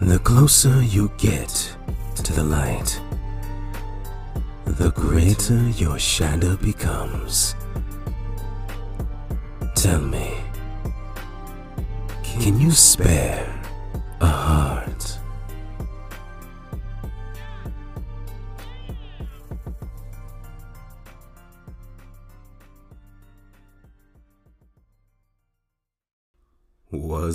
The closer you get to the light, the greater your shadow becomes. Tell me, can you spare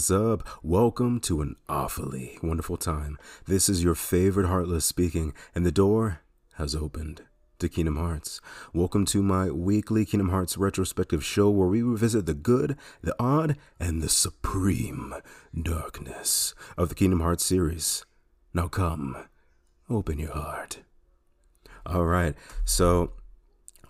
What's up? Welcome to an awfully wonderful time. This is your favorite Heartless speaking, and the door has opened to Kingdom Hearts. Welcome to my weekly Kingdom Hearts retrospective show where we revisit the good, the odd, and the supreme darkness of the Kingdom Hearts series. Now come, open your heart. All right, so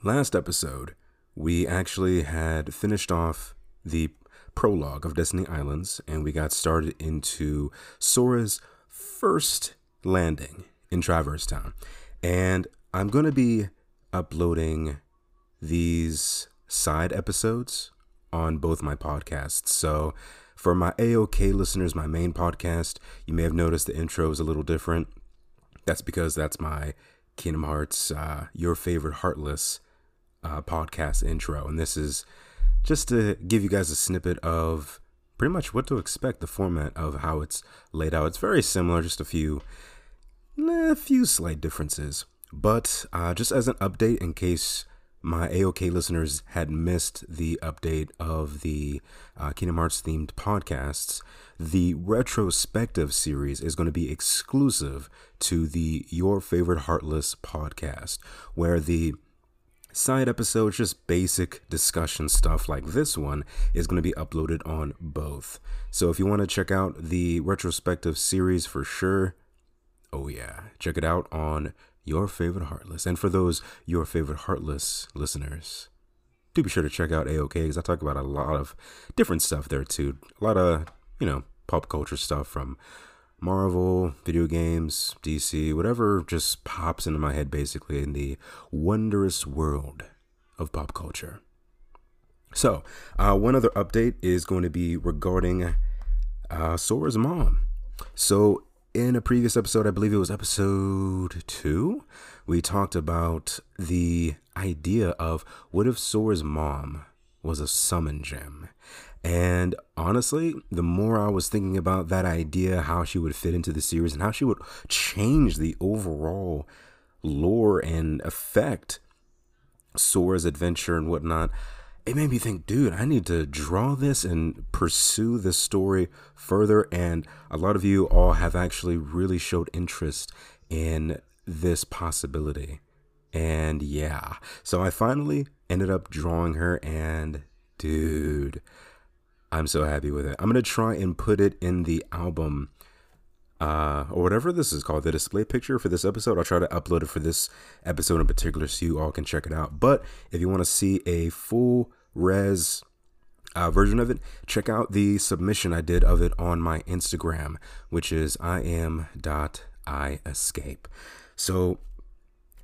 last episode, we actually had finished off the prologue of Destiny Islands, and we got started into Sora's first landing in Traverse Town. And I'm going to be uploading these side episodes on both my podcasts. So for my AOK listeners, my main podcast, you may have noticed the intro is a little different. That's because that's my Kingdom Hearts, uh, Your Favorite Heartless uh, podcast intro. And this is just to give you guys a snippet of pretty much what to expect the format of how it's laid out. It's very similar, just a few, a few slight differences. But uh, just as an update, in case my AOK listeners had missed the update of the uh, Kingdom Hearts themed podcasts, the retrospective series is going to be exclusive to the Your Favorite Heartless podcast, where the side episodes, just basic discussion stuff like this one, is going to be uploaded on both. So if you want to check out the retrospective series for sure, oh yeah, check it out on Your Favorite Heartless. And for those Your Favorite Heartless listeners, do be sure to check out AOK because I talk about a lot of different stuff there too. A lot of, you know, pop culture stuff from Marvel, video games, DC, whatever just pops into my head basically in the wondrous world of pop culture. So, uh, one other update is going to be regarding uh, Sora's mom. So, in a previous episode, I believe it was episode two, we talked about the idea of what if Sora's mom was a summon gem? And honestly, the more I was thinking about that idea, how she would fit into the series and how she would change the overall lore and affect Sora's adventure and whatnot, it made me think, dude, I need to draw this and pursue this story further. And a lot of you all have actually really showed interest in this possibility. And yeah, so I finally ended up drawing her, and dude, I'm so happy with it. I'm gonna try and put it in the album, uh, or whatever this is called, the display picture for this episode. I'll try to upload it for this episode in particular, so you all can check it out. But if you want to see a full res uh, version of it, check out the submission I did of it on my Instagram, which is I am dot I escape. So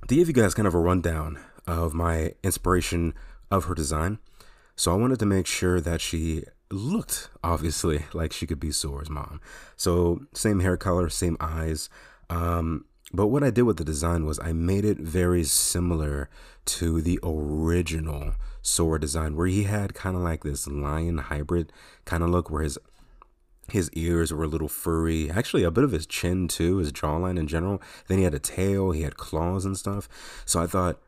to give you guys kind of a rundown of my inspiration of her design. So I wanted to make sure that she looked obviously like she could be Sora's mom. So same hair color, same eyes. Um, but what I did with the design was I made it very similar to the original Sora design, where he had kind of like this lion hybrid kind of look, where his his ears were a little furry. Actually, a bit of his chin too, his jawline in general. Then he had a tail, he had claws and stuff. So I thought,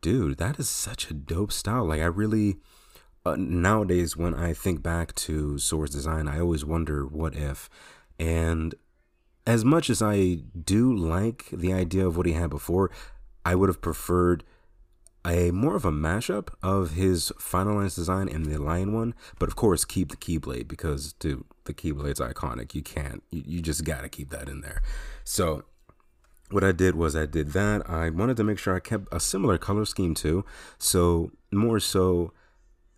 dude, that is such a dope style. Like I really uh, nowadays when I think back to Sora's design, I always wonder what if. And as much as I do like the idea of what he had before, I would have preferred a more of a mashup of his finalized design and the lion one, but of course keep the keyblade because dude, the keyblade's iconic. You can't, you, you just gotta keep that in there. So what I did was I did that. I wanted to make sure I kept a similar color scheme too. So more so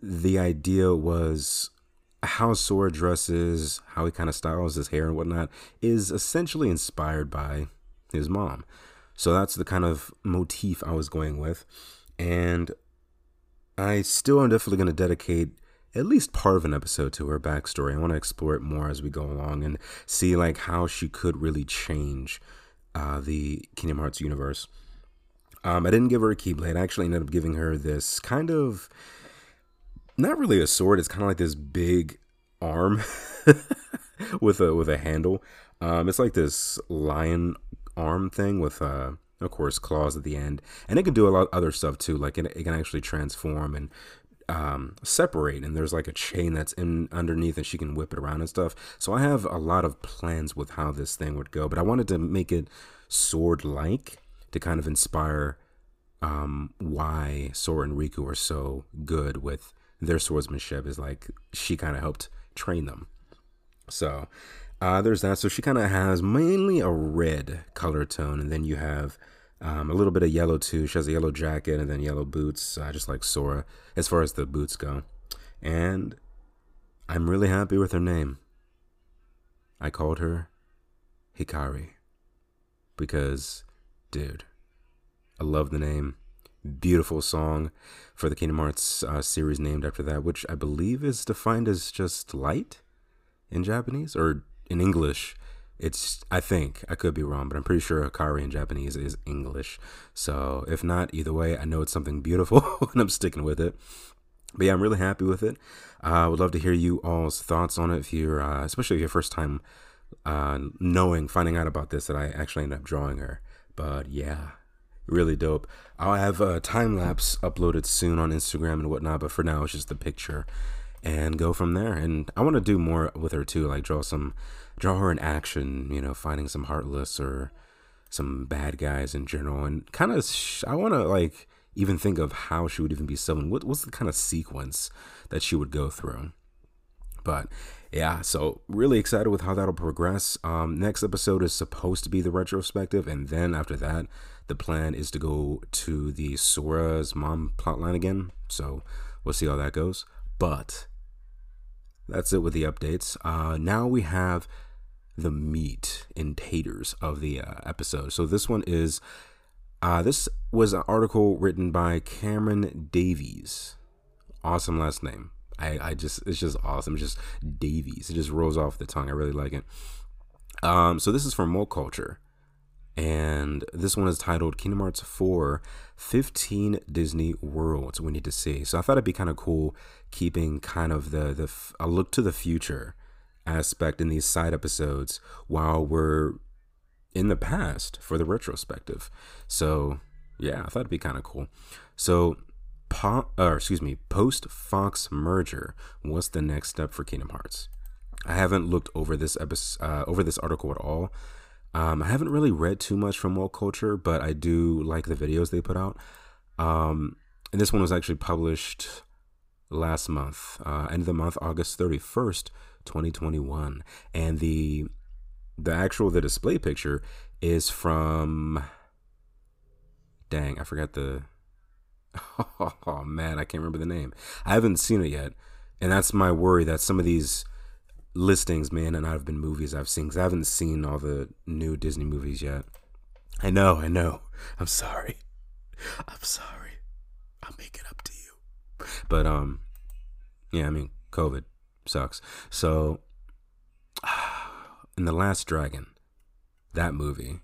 the idea was how Sora dresses, how he kind of styles his hair and whatnot, is essentially inspired by his mom. So that's the kind of motif I was going with. And I still am definitely going to dedicate at least part of an episode to her backstory. I want to explore it more as we go along and see like how she could really change uh, the Kingdom Hearts universe. Um, I didn't give her a Keyblade. I actually ended up giving her this kind of not really a sword. It's kind of like this big arm with a with a handle. Um, it's like this lion arm thing with uh, of course claws at the end, and it can do a lot of other stuff too. Like it, it can actually transform and um, separate, and there's like a chain that's in underneath, and she can whip it around and stuff. So I have a lot of plans with how this thing would go, but I wanted to make it sword like to kind of inspire um, why Sora and Riku are so good with their swordsmanship. Is like she kind of helped train them. So uh, there's that. So she kind of has mainly a red color tone, and then you have um, a little bit of yellow too. She has a yellow jacket and then yellow boots, uh, just like Sora, as far as the boots go. And I'm really happy with her name. I called her Hikari because, dude, I love the name. Beautiful song for the Kingdom Hearts uh, series named after that, which I believe is defined as just light in Japanese or in English. It's I think I could be wrong, but I'm pretty sure Hikari in Japanese is English. So if not, either way, I know it's something beautiful, and I'm sticking with it. But yeah, I'm really happy with it. Uh, I uh, would love to hear you all's thoughts on it if you're, uh, especially if your first time uh, knowing, finding out about this that I actually ended up drawing her. But yeah, really dope. I'll have a time lapse uploaded soon on Instagram and whatnot, but for now it's just the picture and go from there. And I want to do more with her too, like draw some, draw her in action, you know, finding some heartless or some bad guys in general, and kind of sh- I want to like even think of how she would even be summoned. What what's the kind of sequence that she would go through? But yeah, so really excited with how that'll progress. Um, next episode is supposed to be the retrospective, and then after that, the plan is to go to the Sora's mom plotline again. So we'll see how that goes. But that's it with the updates. Uh, now we have the meat and taters of the uh, episode. So this one is uh, this was an article written by Cameron Davies. Awesome last name. I, I just it's just awesome. It's just Davies. It just rolls off the tongue. I really like it. Um, so this is from WhatCulture. And this one is titled Kingdom Hearts 4 15 Disney Worlds We Need to See. So I thought it'd be kind of cool keeping kind of the, the a look to the future aspect in these side episodes while we're in the past for the retrospective. So yeah, I thought it'd be kind of cool. So po- or excuse me, post Fox merger, what's the next step for Kingdom Hearts? I haven't looked over this episode, uh, over this article at all. Um, I haven't really read too much from WhatCulture, but I do like the videos they put out. Um, and this one was actually published last month, uh, end of the month, August 31st, 2021. And the the actual the display picture is from dang, I forgot the oh man, I can't remember the name. I haven't seen it yet. And that's my worry that some of these listings man, and have been movies I've seen because I haven't seen all the new Disney movies yet. I know, I know. I'm sorry. I'm sorry. I'll make it up to you. But um yeah, I mean COVID sucks. So in The Last Dragon, that movie,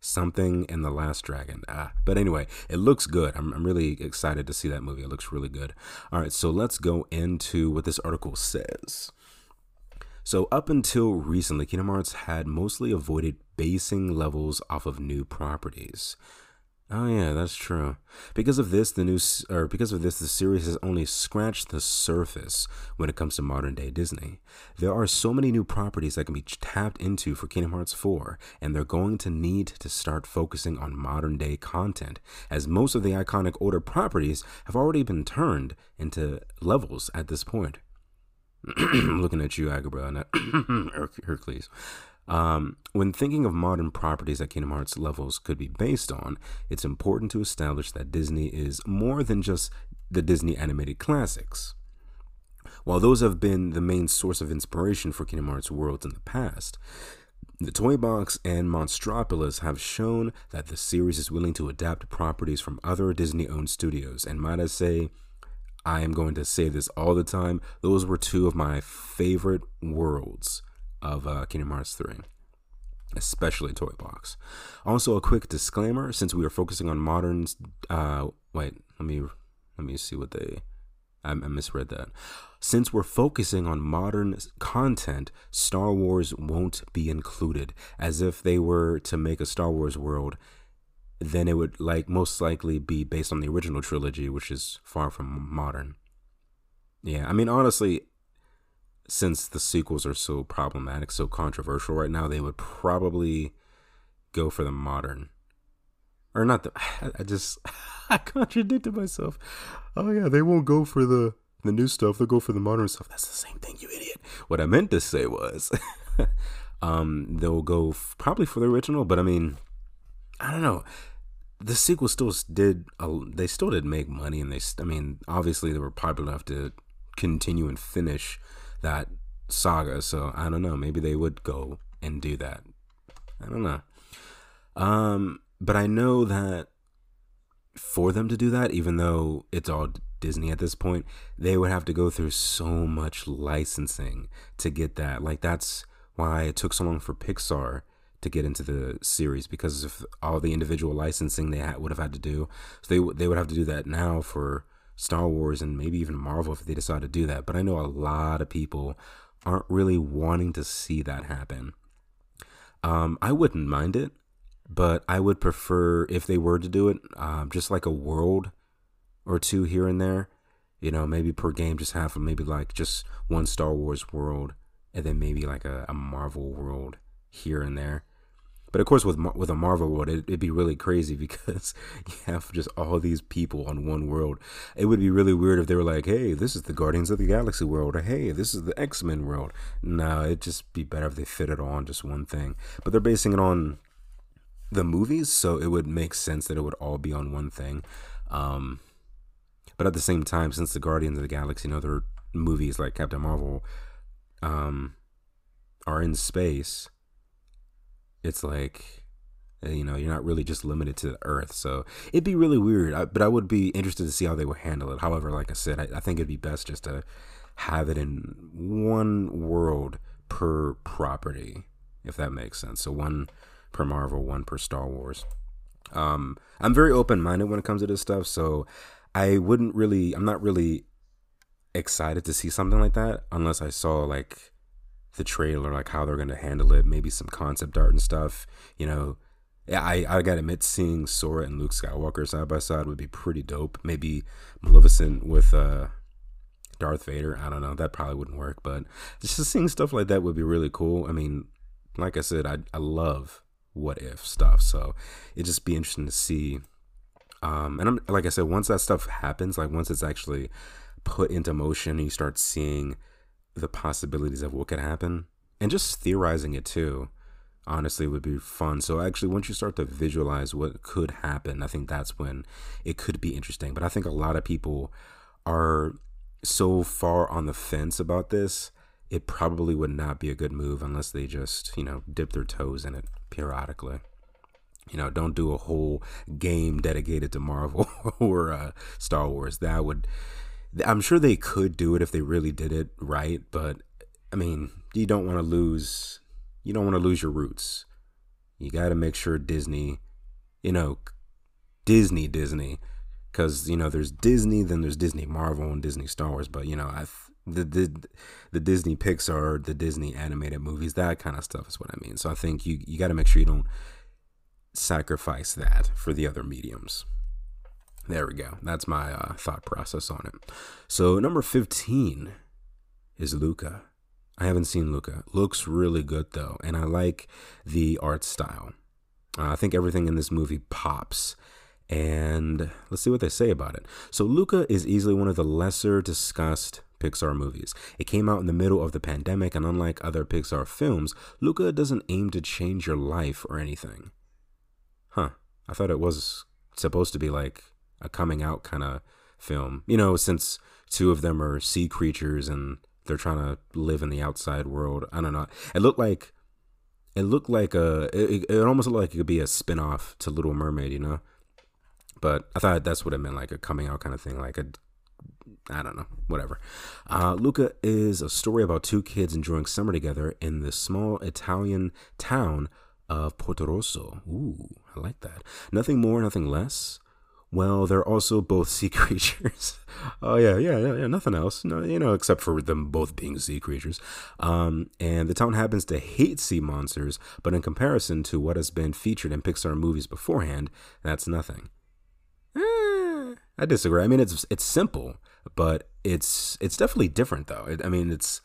something in The Last Dragon. Ah, but anyway, it looks good. I'm, I'm really excited to see that movie. It looks really good. All right, so let's go into what this article says. So, up until recently, Kingdom Hearts had mostly avoided basing levels off of new properties. Oh yeah, that's true. Because of this, the new or because of this, the series has only scratched the surface when it comes to modern day Disney. There are so many new properties that can be tapped into for Kingdom Hearts 4, and they're going to need to start focusing on modern day content, as most of the iconic older properties have already been turned into levels at this point. looking at you, Agrabah, and Hercules. Um, when thinking of modern properties that Kingdom Hearts levels could be based on, it's important to establish that Disney is more than just the Disney animated classics. While those have been the main source of inspiration for Kingdom Hearts worlds in the past, the Toy Box and Monstropolis have shown that the series is willing to adapt properties from other Disney owned studios, and might I say, I am going to say this all the time. Those were two of my favorite worlds of uh, Kingdom Hearts 3, especially Toy Box. Also, a quick disclaimer: since we are focusing on moderns. uh, wait, let me let me see what they. I, I misread that. Since we're focusing on modern content, Star Wars won't be included. As if they were to make a Star Wars world, then it would like most likely be based on the original trilogy, which is far from modern. Yeah, I mean honestly, since the sequels are so problematic, so controversial right now, they would probably go for the modern. Or not the I just I contradicted myself. Oh yeah, they won't go for the the new stuff, they'll go for the modern stuff. That's the same thing, you idiot. What I meant to say was um they'll go f- probably for the original, but I mean I don't know. The sequel still did. Uh, they still did make money, and they. I mean, obviously they were popular enough to continue and finish that saga. So I don't know. Maybe they would go and do that. I don't know. Um, but I know that for them to do that, even though it's all Disney at this point, they would have to go through so much licensing to get that. Like that's why it took so long for Pixar to get into the series because of all the individual licensing they had, would have had to do. So they they would have to do that now for Star Wars and maybe even Marvel if they decide to do that. But I know a lot of people aren't really wanting to see that happen. Um, I wouldn't mind it, but I would prefer if they were to do it, um, just like a world or two here and there. You know, maybe per game, just have maybe like just one Star Wars world, and then maybe like a, a Marvel world here and there. But of course, with with a Marvel world, it, would be really crazy because you have just all these people on one world. It would be really weird if they were like, "Hey, this is the Guardians of the Galaxy world," or "Hey, this is the X Men world." No, it'd just be better if they fit it all on just one thing. But they're basing it on the movies, so it would make sense that it would all be on one thing. Um, but at the same time, since the Guardians of the Galaxy and other movies like Captain Marvel um, are in space it's like eh, you know you're not really just limited to the earth. So it'd be really weird. I, but i would be interested to see how they would handle it. However like i said I, I, think it'd be best just to have it in one world per property if that makes sense. So one per marvel one per star wars. Um i'm very open-minded when it comes to this stuff so i wouldn't really i'm not really excited to see something like that unless i saw like the trailer, like how they're going to handle it, maybe some concept art and stuff. You know, I I gotta admit, seeing Sora and Luke Skywalker side by side would be pretty dope. Maybe Maleficent with uh, Darth Vader. I don't know. That probably wouldn't work, but just seeing stuff like that would be really cool. I mean, like I said, I I love what if stuff, so it'd just be interesting to see. Um, and I'm like I said, once that stuff happens, like once it's actually put into motion, you start seeing the possibilities of what could happen. And just theorizing it too honestly would be fun. So actually once you start to visualize what could happen i think that's when it could be interesting. But i think a lot of people are so far on the fence about this it probably would not be a good move unless they just you know dip their toes in it periodically. You know don't do a whole game dedicated to marvel or uh, star wars. That would I'm sure they could do it if they really did it right, but I mean, you don't want to lose you don't want to lose your roots. You got to make sure Disney, you know, Disney Disney cuz you know, there's Disney, then there's Disney Marvel and Disney Star Wars, but you know, I the the the Disney Pixar, the Disney animated movies, that kind of stuff is what I mean. So I think you you got to make sure you don't sacrifice that for the other mediums. There we go. That's my uh, thought process on it. So number 15 is Luca. I haven't seen Luca. Looks really good though, and I like the art style. Uh, I think everything in this movie pops. And let's see what they say about it. So, Luca is easily one of the lesser discussed Pixar movies. It came out in the middle of the pandemic, and unlike other Pixar films, Luca doesn't aim to change your life or anything. Huh. I thought it was supposed to be like a coming out kind of film. You know, since two of them are sea creatures and they're trying to live in the outside world. I don't know. It looked like it looked like a it, it almost looked like it could be a spin-off to Little Mermaid, you know? But I thought that's what it meant like a coming out kind of thing, like a I don't know, whatever. Uh, Luca is a story about two kids enjoying summer together in the small Italian town of Porto Rosso. Ooh, I like that. Nothing more, nothing less. Well, they're also both sea creatures. oh yeah, yeah, yeah, yeah. Nothing else, no, you know, except for them both being sea creatures. Um, and the town happens to hate sea monsters, but in comparison to what has been featured in Pixar movies beforehand, that's nothing. Eh, I disagree. I mean, it's it's simple, but it's it's definitely different though. It, I mean, it's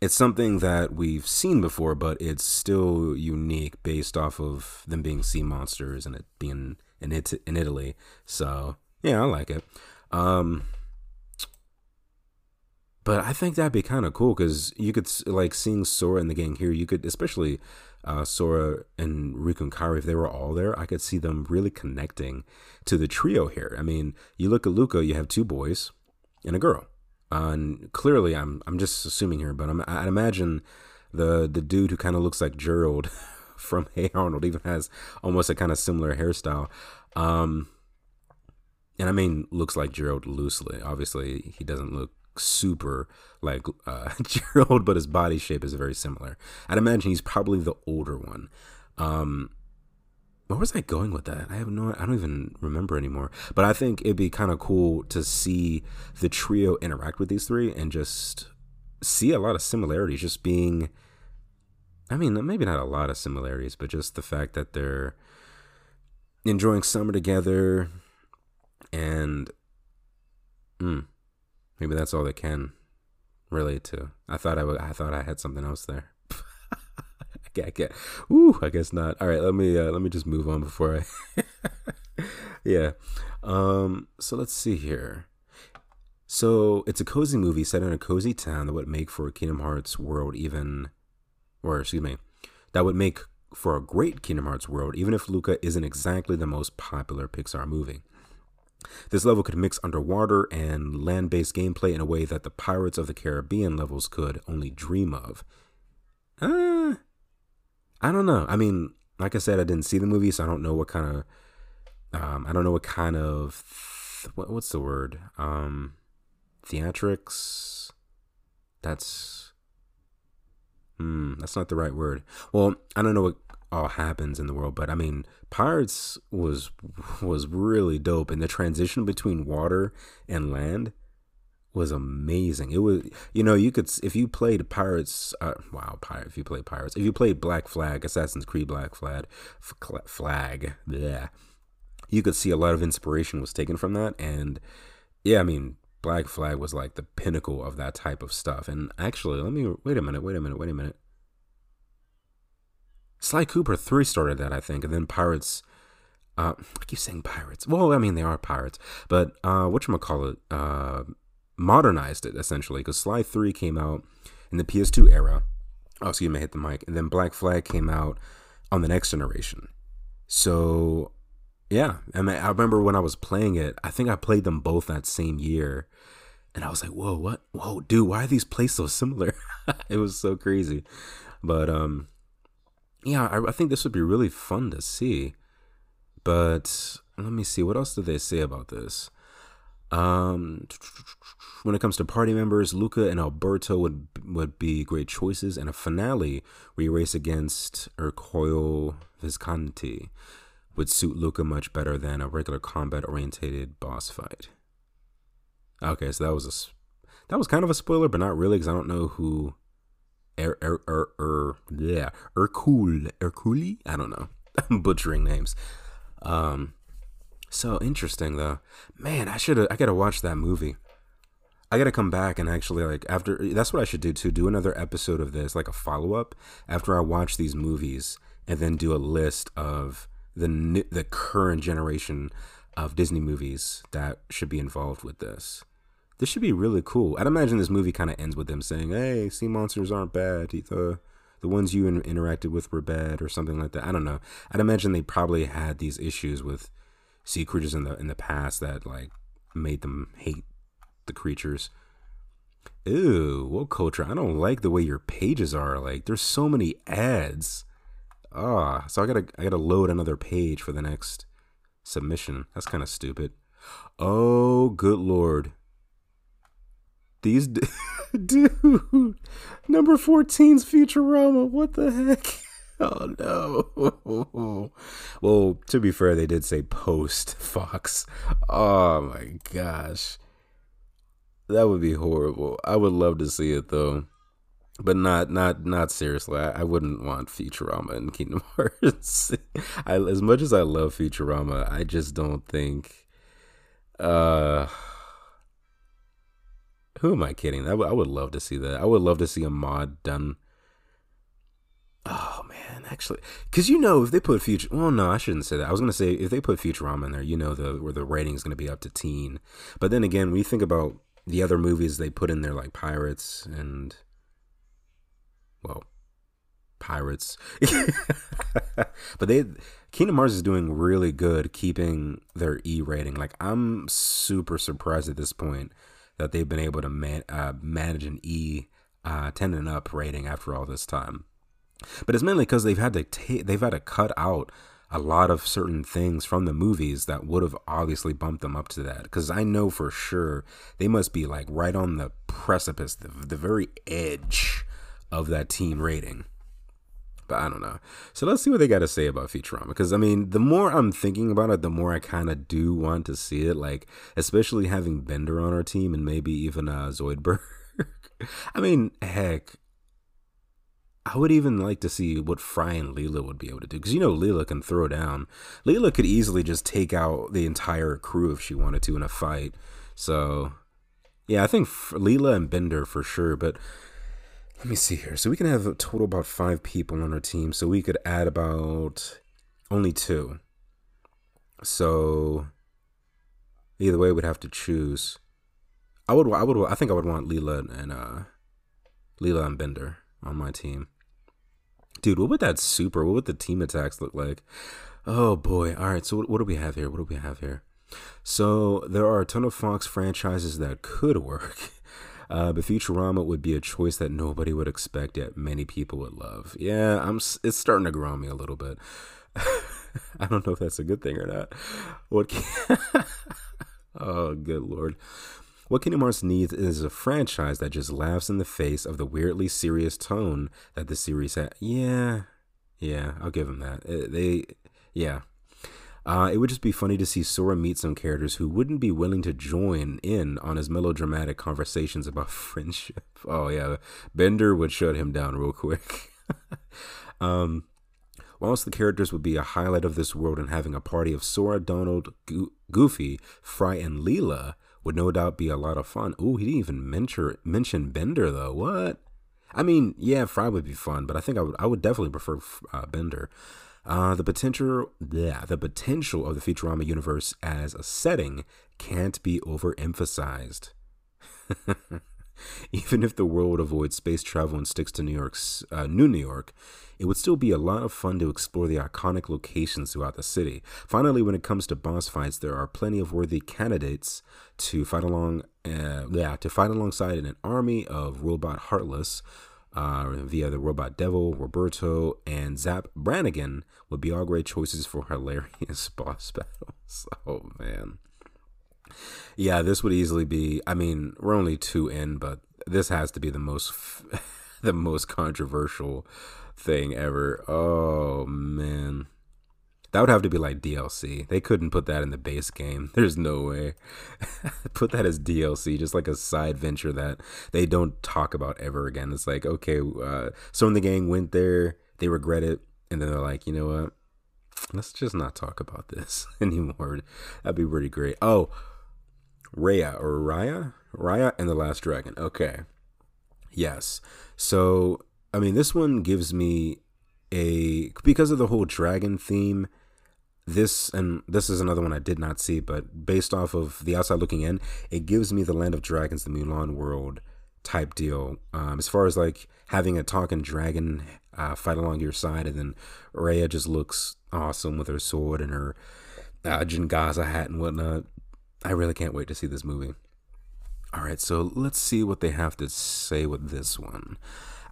it's something that we've seen before, but it's still unique based off of them being sea monsters and it being in it in Italy. So yeah, I like it. Um, but I think that'd be kind of cool because you could like seeing Sora and the gang here. You could especially uh, Sora and Riku and Kairi if they were all there. I could see them really connecting to the trio here. I mean, you look at Luca, you have two boys and a girl. Uh, and clearly, I'm I'm just assuming here, but I'm, I'd imagine the the dude who kind of looks like Gerald from Hey Arnold even has almost a kind of similar hairstyle. Um, and I mean, looks like Gerald loosely. Obviously, he doesn't look super like uh, Gerald, but his body shape is very similar. I'd imagine he's probably the older one. Um, where was I going with that? I have no, I don't even remember anymore. But I think it'd be kind of cool to see the trio interact with these three and just see a lot of similarities. Just being I mean, maybe not a lot of similarities, but just the fact that they're enjoying summer together and mm, maybe that's all they can relate to. I thought I would, I thought I had something else there. I get, ooh, I guess not. All right, let me, uh, let me just move on before I, yeah. Um, so let's see here. So it's a cozy movie set in a cozy town that would make for Kingdom Hearts world even or excuse me, that would make for a great Kingdom Hearts world, even if Luca isn't exactly the most popular Pixar movie. This level could mix underwater and land based gameplay in a way that the Pirates of the Caribbean levels could only dream of. Uh, I don't know. I mean, like I said, I didn't see the movie, so I don't know what kind of. Um, I don't know what kind of. What, what's the word? Um, theatrics. That's Hmm, that's not the right word. Well, I don't know what all happens in the world, but I mean, Pirates was was really dope, and the transition between water and land was amazing. It was, you know, you could if you played Pirates. Uh, wow, pirate. If you played Pirates, if you played Black Flag, Assassin's Creed Black Flag, flag, yeah, you could see a lot of inspiration was taken from that, and yeah, I mean, Black Flag was like the pinnacle of that type of stuff. And actually, let me wait a minute, wait a minute, wait a minute. Sly Cooper 3 started that, I think, and then Pirates. Uh, I keep saying pirates. Well, I mean, they are pirates, but uh, whatchamacallit, uh, modernized it essentially because Sly 3 came out in the PS2 era. Oh, excuse me, I hit the mic. And then Black Flag came out on the next generation. So yeah, I mean, I remember when I was playing it. I think I played them both that same year, and I was like, "Whoa, what? Whoa, dude, why are these plays so similar?" it was so crazy, but um, yeah, I, I think this would be really fun to see. But let me see, what else did they say about this? Um, when it comes to party members, Luca and Alberto would would be great choices, and a finale where you race against Ercole Visconti would suit Luca much better than a regular combat orientated boss fight. Okay, so that was a that was kind of a spoiler, but not really because I don't know who Er Er Er Er yeah Ercule Ercule I don't know I'm butchering names. Um, so interesting though. Man, I should I gotta watch that movie. I gotta come back and actually like after that's what I should do too. Do another episode of this, like a follow up after I watch these movies, and then do a list of the the current generation of Disney movies that should be involved with this. This should be really cool. I'd imagine this movie kind of ends with them saying, "Hey, sea monsters aren't bad. The the ones you in- interacted with were bad," or something like that. I don't know. I'd imagine they probably had these issues with sea creatures in the in the past that like made them hate the creatures. Ew, what culture? I don't like the way your pages are. Like, there's so many ads. Ah, so I gotta I gotta load another page for the next submission. That's kind of stupid. Oh, good lord. These d- dude, number 14's Futurama. What the heck? Oh no. well, to be fair, they did say post Fox. Oh my gosh. That would be horrible. I would love to see it though. But not not not seriously. I, I wouldn't want Futurama in Kingdom Hearts. I, as much as I love Futurama, I just don't think uh who am I kidding? I, w- I would love to see that. I would love to see a mod done. Oh man, actually, because you know if they put future, well, no, I shouldn't say that. I was gonna say if they put Futurama in there, you know the where the rating is gonna be up to teen. But then again, when you think about the other movies they put in there, like Pirates and well, Pirates, but they Kingdom Hearts is doing really good keeping their E rating. Like I'm super surprised at this point that they've been able to man, uh, manage an E uh, 10 and up rating after all this time. But it's mainly because they've had to ta- they've had to cut out a lot of certain things from the movies that would have obviously bumped them up to that. Because I know for sure they must be like right on the precipice, the, the very edge of that team rating. But I don't know. So let's see what they got to say about Futurama. Because I mean, the more I'm thinking about it, the more I kind of do want to see it. Like, especially having Bender on our team and maybe even uh, Zoidberg. I mean, heck, I would even like to see what Fry and Leela would be able to do. Because you know, Leela can throw down. Leela could easily just take out the entire crew if she wanted to in a fight. So, yeah, I think Leela and Bender for sure. But let me see here. So we can have a total about five people on our team. So we could add about only two. So either way, we'd have to choose. I would, I would, I think I would want Leela and uh, Leela and Bender on my team. Dude, what would that super? What would the team attacks look like? Oh boy! All right. So what, what do we have here? What do we have here? So there are a ton of Fox franchises that could work. Uh, but Futurama would be a choice that nobody would expect, yet many people would love. Yeah, I'm. It's starting to grow on me a little bit. I don't know if that's a good thing or not. What? Can, oh, good lord. What Kingdom Hearts needs is a franchise that just laughs in the face of the weirdly serious tone that the series had. Yeah, yeah, I'll give them that. It, they, yeah, uh, it would just be funny to see Sora meet some characters who wouldn't be willing to join in on his melodramatic conversations about friendship. Oh yeah, Bender would shut him down real quick. um, whilst the characters would be a highlight of this world and having a party of Sora, Donald, Go- Goofy, Fry, and Leela would no doubt be a lot of fun. Ooh, he didn't even mention mention Bender though. What? I mean, yeah, Fry would be fun, but I think I would I would definitely prefer uh, Bender. Uh, the potential, yeah, the potential of the Futurama universe as a setting can't be overemphasized. Even if the world avoids space travel and sticks to New York's uh, New New York, it would still be a lot of fun to explore the iconic locations throughout the city. Finally, when it comes to boss fights, there are plenty of worthy candidates to fight along, uh, yeah, to fight alongside in an army of robot Heartless uh, via the Robot Devil, Roberto, and Zap Brannigan would be all great choices for hilarious boss battles. Oh man. Yeah, this would easily be. I mean, we're only two in, but this has to be the most, the most controversial thing ever. Oh man. That would have to be like DLC. They couldn't put that in the base game. There's no way. put that as DLC, just like a side venture that they don't talk about ever again. It's like, okay, uh, so when the gang went there, they regret it, and then they're like, you know what? Let's just not talk about this anymore. That'd be pretty great. Oh, Raya or Raya? Raya and the Last Dragon. Okay. Yes. So, I mean, this one gives me a because of the whole dragon theme this and this is another one I did not see, but based off of the outside looking in, it gives me the Land of Dragons, the Mulan world type deal. Um, as far as like having a talking dragon uh, fight along your side, and then Raya just looks awesome with her sword and her uh, Jingaza hat and whatnot. I really can't wait to see this movie. All right, so let's see what they have to say with this one.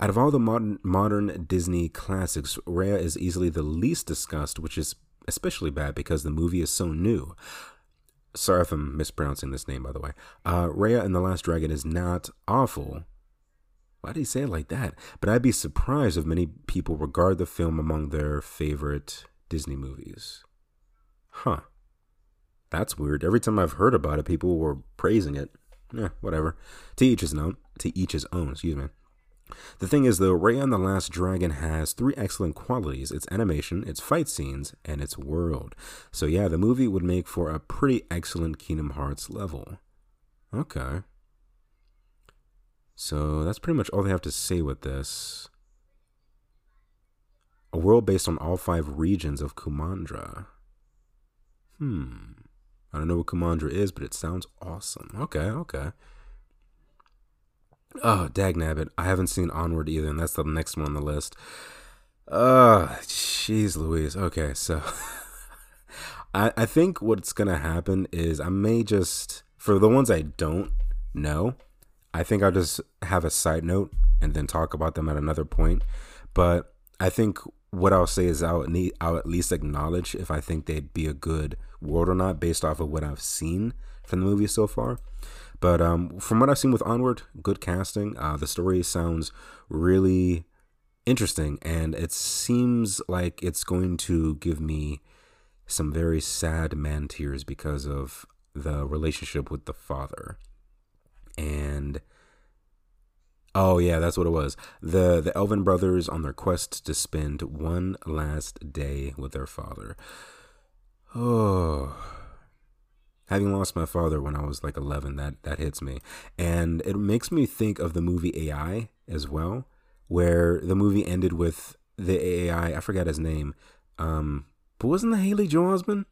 Out of all the modern modern Disney classics, Raya is easily the least discussed, which is especially bad because the movie is so new. sorry if I'm mispronouncing this name, by the way. Uh, Raya and the Last Dragon is not awful. Why did he say it like that? But I'd be surprised if many people regard the film among their favorite Disney movies. Huh. That's weird. Every time I've heard about it, people were praising it. Yeah, whatever. To each his own. To each his own, excuse me. The thing is, though, Ray and the Last Dragon has three excellent qualities its animation, its fight scenes, and its world. So, yeah, the movie would make for a pretty excellent Kingdom Hearts level. Okay. So, that's pretty much all they have to say with this. A world based on all five regions of Kumandra. Hmm. I don't know what Kumandra is, but it sounds awesome. Okay, okay. Oh, dag nabbit. I haven't seen Onward either, and that's the next one on the list. Oh, jeez Louise. Okay, so I, I think what's gonna happen is I may just for the ones I don't know, I think I'll just have a side note and then talk about them at another point. But I think what I'll say is I'll need I'll at least acknowledge if I think they'd be a good world or not based off of what I've seen from the movie so far. But um, from what I've seen with Onward, good casting. Uh, the story sounds really interesting, and it seems like it's going to give me some very sad man tears because of the relationship with the father. And oh yeah, that's what it was. the The Elven brothers on their quest to spend one last day with their father. Oh having lost my father when I was like 11, that that hits me, and it makes me think of the movie AI as well, where the movie ended with the AI. I forgot his name, um, but wasn't that Haley Joel Osment?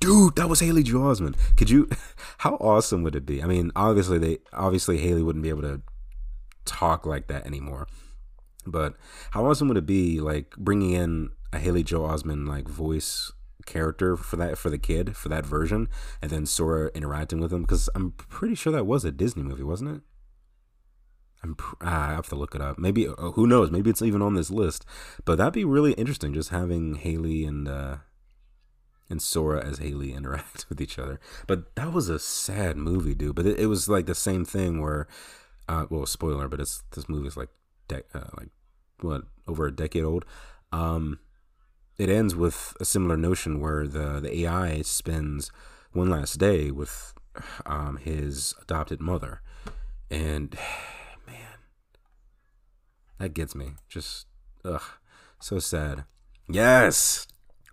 Dude, that was Haley Joel Osment. Could you? How awesome would it be? I mean, obviously they obviously Haley wouldn't be able to talk like that anymore. But how awesome would it be, like bringing in a Haley Joel Osment like voice character for that for the kid for that version, and then Sora interacting with him because I'm pretty sure that was a Disney movie, wasn't it? I'm ah, I have to look it up. Maybe uh, who knows? Maybe it's even on this list. But that'd be really interesting, just having Haley and uh, and Sora as Haley interact with each other. But that was a sad movie, dude. But it, it was like the same thing where, uh, well, spoiler, but it's this movie's like de- uh, like what over a decade old. Um, it ends with a similar notion where the, the AI spends one last day with um, his adopted mother. And man, that gets me. Just, ugh, so sad. Yes,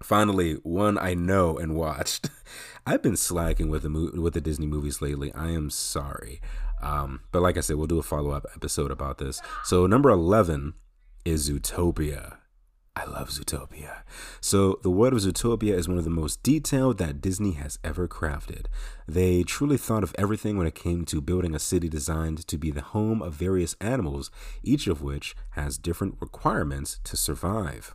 finally, one I know and watched. I've been slacking with the mo- with the Disney movies lately. I am sorry, um, but like I said, we'll do a follow up episode about this. So number eleven is Zootopia. I love Zootopia. So, the world of Zootopia is one of the most detailed that Disney has ever crafted. They truly thought of everything when it came to building a city designed to be the home of various animals, each of which has different requirements to survive.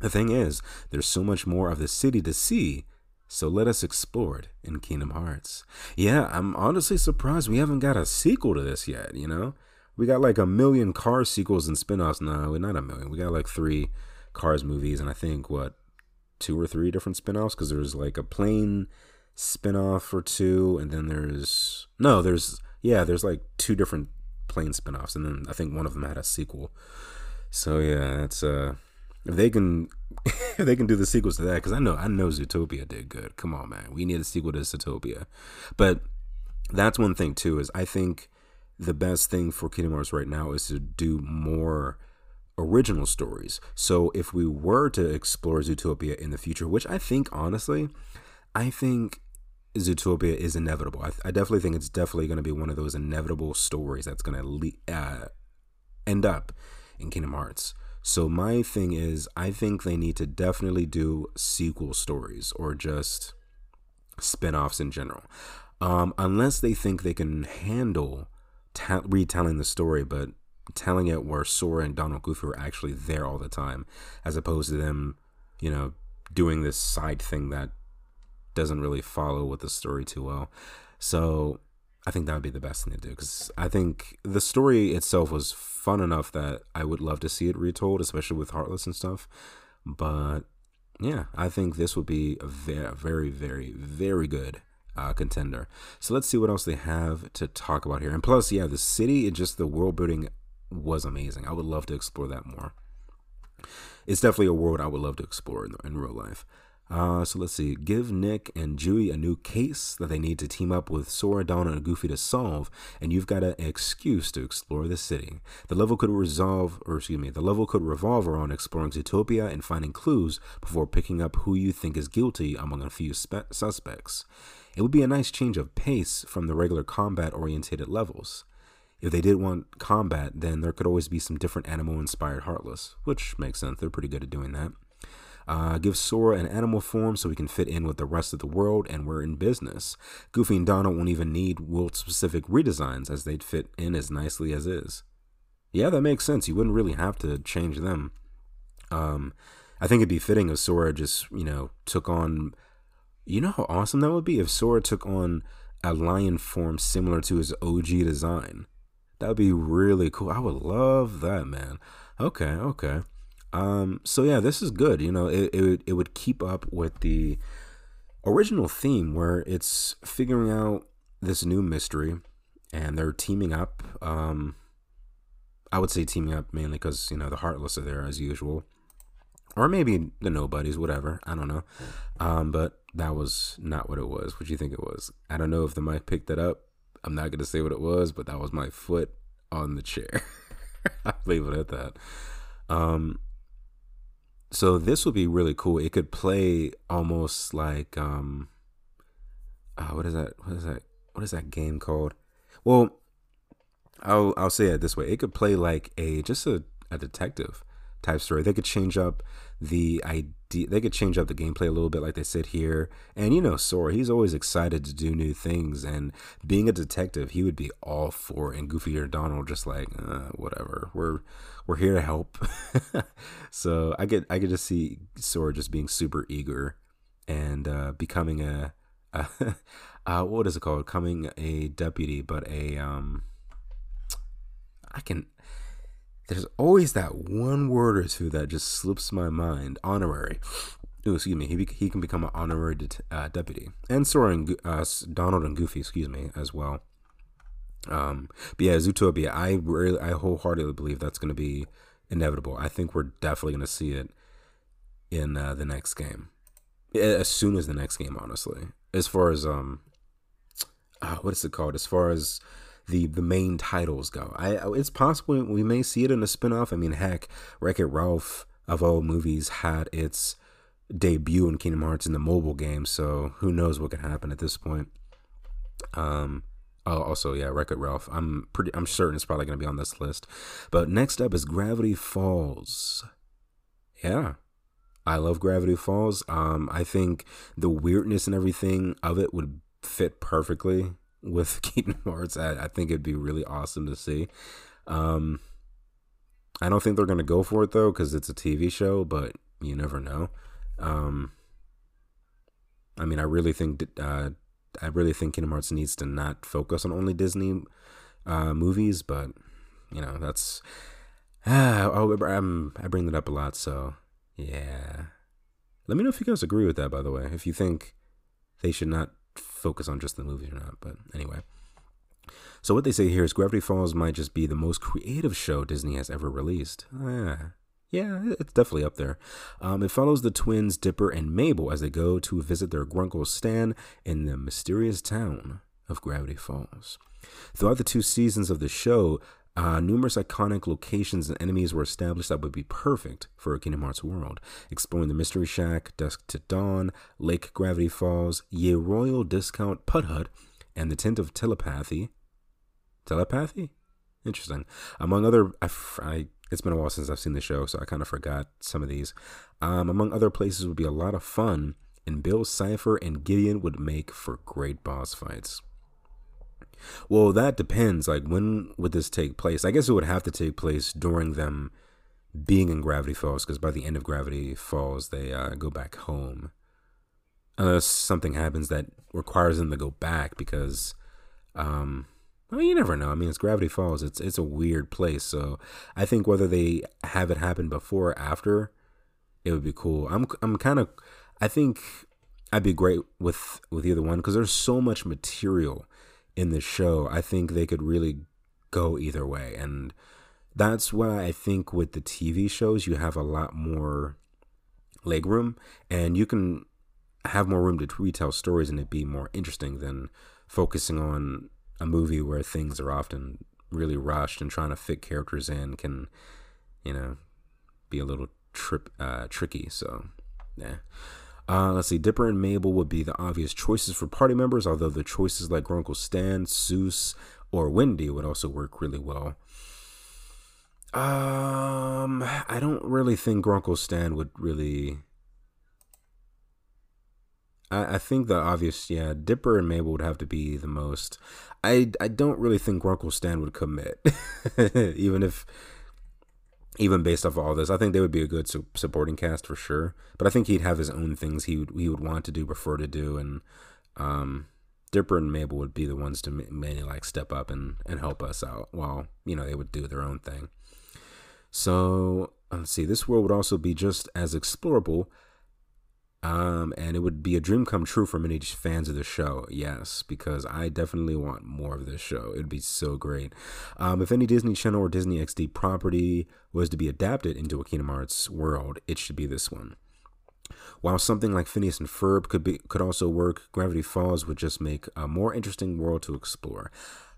The thing is, there's so much more of the city to see, so let us explore it in Kingdom Hearts. Yeah, I'm honestly surprised we haven't got a sequel to this yet, you know? We got like a million car sequels and spin offs. No, not a million. We got like three Cars movies, and I think what two or three different spin-offs? Because there's like a plane spin-off or two and then there's no there's yeah there's like two different plane spin-offs and then i think one of them had a sequel. So yeah that's uh if they can if they can do the sequels to that because i know i know zootopia did good. Come on man. We need a sequel to zootopia. But that's one thing too is i think the best thing for kingdom hearts right now is to do more original stories. So if we were to explore Zootopia in the future, which I think honestly, I think Zootopia is inevitable. I, I definitely think it's definitely going to be one of those inevitable stories that's going to le- uh, end up in Kingdom Hearts. So my thing is, I think they need to definitely do sequel stories or just spin-offs in general. Um, unless they think they can handle ta- retelling the story, but telling it where Sora and Donald Goofy were actually there all the time, as opposed to them, you know, doing this side thing that doesn't really follow with the story too well. So I think that would be the best thing to do because I think the story itself was fun enough that I would love to see it retold, especially with Heartless and stuff. But yeah, I think this would be a very, very, very, very good uh, contender. So let's see what else they have to talk about here. And plus, yeah, the city and just the world building was amazing. I would love to explore that more. It's definitely a world I would love to explore in, in real life. Uh, so let's see. Give Nick and Judy a new case that they need to team up with Sora, Donald, and Goofy to solve, and you've got an excuse to explore the city. The level could resolve, or excuse me, the level could revolve around exploring Zootopia and finding clues before picking up who you think is guilty among a few spe- suspects. It would be a nice change of pace from the regular combat orientated levels. If they did want combat, then there could always be some different animal inspired Heartless, which makes sense. They're pretty good at doing that. Uh, give Sora an animal form so we can fit in with the rest of the world and we're in business. Goofy and Donald won't even need world specific redesigns as they'd fit in as nicely as is. Yeah, that makes sense. You wouldn't really have to change them. Um, I think it'd be fitting if Sora just, you know, took on. You know how awesome that would be if Sora took on a lion form similar to his OG design. That would be really cool. I would love that, man. Okay, okay. Um, so yeah, this is good. You know, it, it it would keep up with the original theme where it's figuring out this new mystery, and they're teaming up. Um, I would say teaming up mainly because you know the Heartless are there as usual, or maybe the Nobodies, whatever. I don't know. Um, but that was not what it was. What do you think it was? I don't know if the mic picked it up. I'm not gonna say what it was, but that was my foot on the chair. I'll leave it at that. Um, so this would be really cool. It could play almost like um uh, what is that? What is that? What is that game called? Well, I'll I'll say it this way. It could play like a just a, a detective type story. They could change up the idea. They could change up the gameplay a little bit, like they said here. And you know, Sora, he's always excited to do new things. And being a detective, he would be all for. It. And Goofy or Donald, just like uh, whatever. We're we're here to help. so I get I get to see Sora just being super eager and uh, becoming a, a uh, what is it called? Coming a deputy, but a um. I can there's always that one word or two that just slips my mind. Honorary. Ooh, excuse me. He, he can become an honorary uh, deputy, and Sora and uh, Donald and Goofy, excuse me, as well. Um, but yeah, Zootopia. I really, I wholeheartedly believe that's going to be inevitable. I think we're definitely going to see it in uh, the next game, as soon as the next game. Honestly, as far as um, uh, what is it called? As far as the the main titles go. I it's possible we may see it in a spinoff. I mean, heck, Wreck It Ralph of all movies had its debut in Kingdom Hearts in the mobile game, so who knows what could happen at this point. Um. Oh, also, yeah, Wreck It Ralph. I'm pretty. I'm certain it's probably going to be on this list. But next up is Gravity Falls. Yeah, I love Gravity Falls. Um, I think the weirdness and everything of it would fit perfectly with Kingdom Hearts. I, I think it'd be really awesome to see. Um, I don't think they're gonna go for it though because it's a TV show, but you never know. Um, I mean, I really think uh, I really think Kingdom Hearts needs to not focus on only Disney uh, movies, but you know that's ah, I'm, I bring that up a lot, so yeah. Let me know if you guys agree with that. By the way, if you think they should not focus on just the movies or not. But anyway. So what they say here is Gravity Falls might just be the most creative show Disney has ever released. Ah, yeah, it's definitely up there. Um, it follows the twins Dipper and Mabel as they go to visit their grunkle Stan in the mysterious town of Gravity Falls. Throughout the two seasons of the show, uh, numerous iconic locations and enemies were established that would be perfect for a Kingdom Hearts world, exploring the Mystery Shack, Dusk to Dawn, Lake Gravity Falls, Ye Royal Discount Put Hut, and the Tent of Telepathy. Telepathy? Interesting. Among other, I, I, it's been a while since I've seen the show, so I kind of forgot some of these. Um, among other places would be a lot of fun, and Bill Cipher and Gideon would make for great boss fights. Well, that depends. Like, when would this take place? I guess it would have to take place during them being in Gravity Falls, because by the end of Gravity Falls, they uh, go back home. Unless something happens that requires them to go back, because, um, well, you never know. I mean, it's Gravity Falls. It's it's a weird place. So I think whether they have it happen before or after, it would be cool. I'm I'm kind of, I think I'd be great with with either one because there's so much material in the show. I think they could really go either way, and that's why I think with the TV shows you have a lot more leg room, and you can have more room to retell stories and it be more interesting than focusing on a movie where things are often really rushed and trying to fit characters in can, you know, be a little trip uh, tricky. So, yeah. Uh, let's see. Dipper and Mabel would be the obvious choices for party members, although the choices like Grunkle Stan, Soos, or Wendy would also work really well. Um, I don't really think Grunkle Stan would really. I, I think the obvious, yeah, Dipper and Mabel would have to be the most. I I don't really think Grunkle Stan would commit, even if even based off of all this, I think they would be a good su- supporting cast for sure. But I think he'd have his own things he would he would want to do, prefer to do, and um, Dipper and Mabel would be the ones to mainly like step up and and help us out while you know they would do their own thing. So let's see, this world would also be just as explorable um, and it would be a dream come true for many fans of the show. Yes, because I definitely want more of this show. It'd be so great. Um, if any Disney Channel or Disney XD property was to be adapted into a Kingdom Hearts world, it should be this one. While something like Phineas and Ferb could be could also work, Gravity Falls would just make a more interesting world to explore.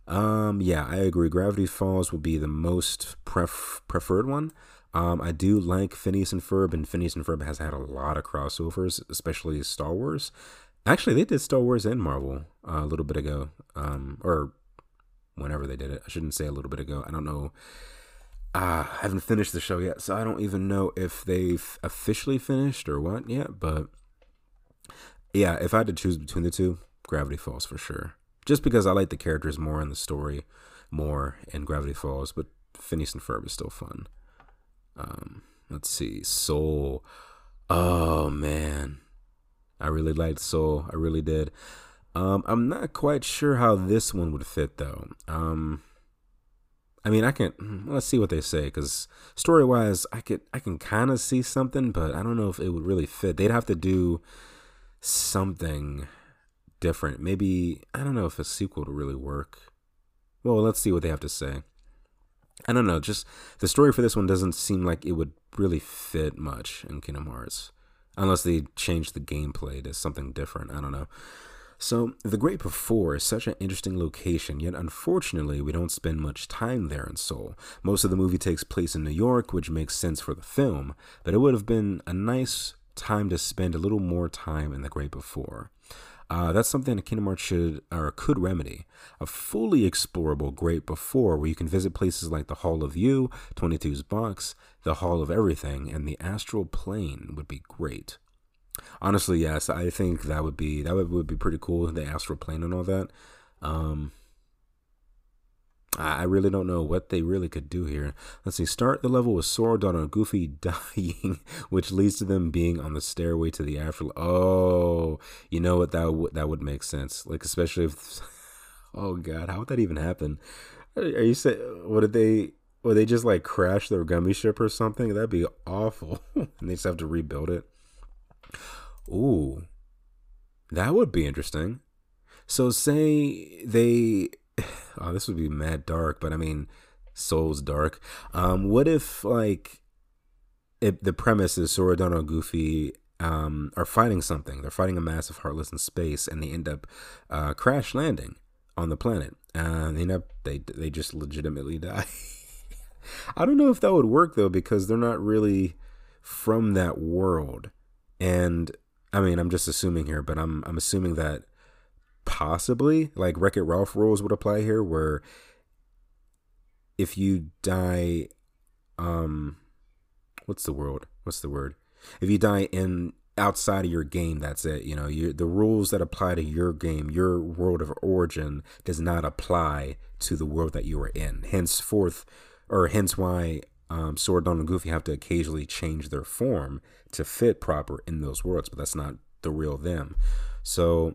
Um, yeah, I agree. Gravity Falls would be the most pref- preferred one. Um, I do like Phineas and Ferb, and Phineas and Ferb has had a lot of crossovers, especially Star Wars. Actually, they did Star Wars and Marvel uh, a little bit ago, um, or whenever they did it. I shouldn't say a little bit ago. I don't know. Uh, I haven't finished the show yet, so I don't even know if they've officially finished or what yet. But yeah, if I had to choose between the two, Gravity Falls for sure. Just because I like the characters more in the story more in Gravity Falls, but Phineas and Ferb is still fun. Um, let's see, Soul. Oh man, I really liked Soul. I really did. Um, I'm not quite sure how this one would fit though. Um, I mean, I can let's see what they say because story wise, I could I can kind of see something, but I don't know if it would really fit. They'd have to do something different. Maybe I don't know if a sequel would really work. Well, let's see what they have to say. I don't know, just the story for this one doesn't seem like it would really fit much in Kingdom Hearts. Unless they change the gameplay to something different. I don't know. So, The Great Before is such an interesting location, yet unfortunately, we don't spend much time there in Soul. Most of the movie takes place in New York, which makes sense for the film, but it would have been a nice time to spend a little more time in The Great Before. Uh, that's something that Kingdom Hearts should or could remedy. A fully explorable Great Before, where you can visit places like the Hall of You, 22's Box, the Hall of Everything, and the Astral Plane would be great. Honestly, yes, I think that would be that would, would be pretty cool. The Astral Plane and all that. Um, I really don't know what they really could do here. Let's see. Start the level with Sora, Donald, and Goofy dying, which leads to them being on the stairway to the afterlife. Oh, you know what? That would that would make sense. Like especially if. Oh God, how would that even happen? Are you saying what did they? Or they just like crash their gummy ship or something? That'd be awful. and they just have to rebuild it. Ooh, that would be interesting. So say they oh, this would be mad dark, but I mean, Soul's dark. Um, what if like if the premise is Sora, Donald, Goofy um, are fighting something? They're fighting a massive heartless in space, and they end up uh, crash landing on the planet. Uh, they end up they they just legitimately die. I don't know if that would work though, because they're not really from that world, and I mean, I'm just assuming here, but I'm I'm assuming that possibly like Wreck It Ralph rules would apply here, where if you die, um, what's the word? What's the word? If you die in outside of your game, that's it. You know, you, the rules that apply to your game, your world of origin, does not apply to the world that you are in. Henceforth, or hence why um, Sora, Dawn, and Goofy have to occasionally change their form to fit proper in those worlds, but that's not the real them. So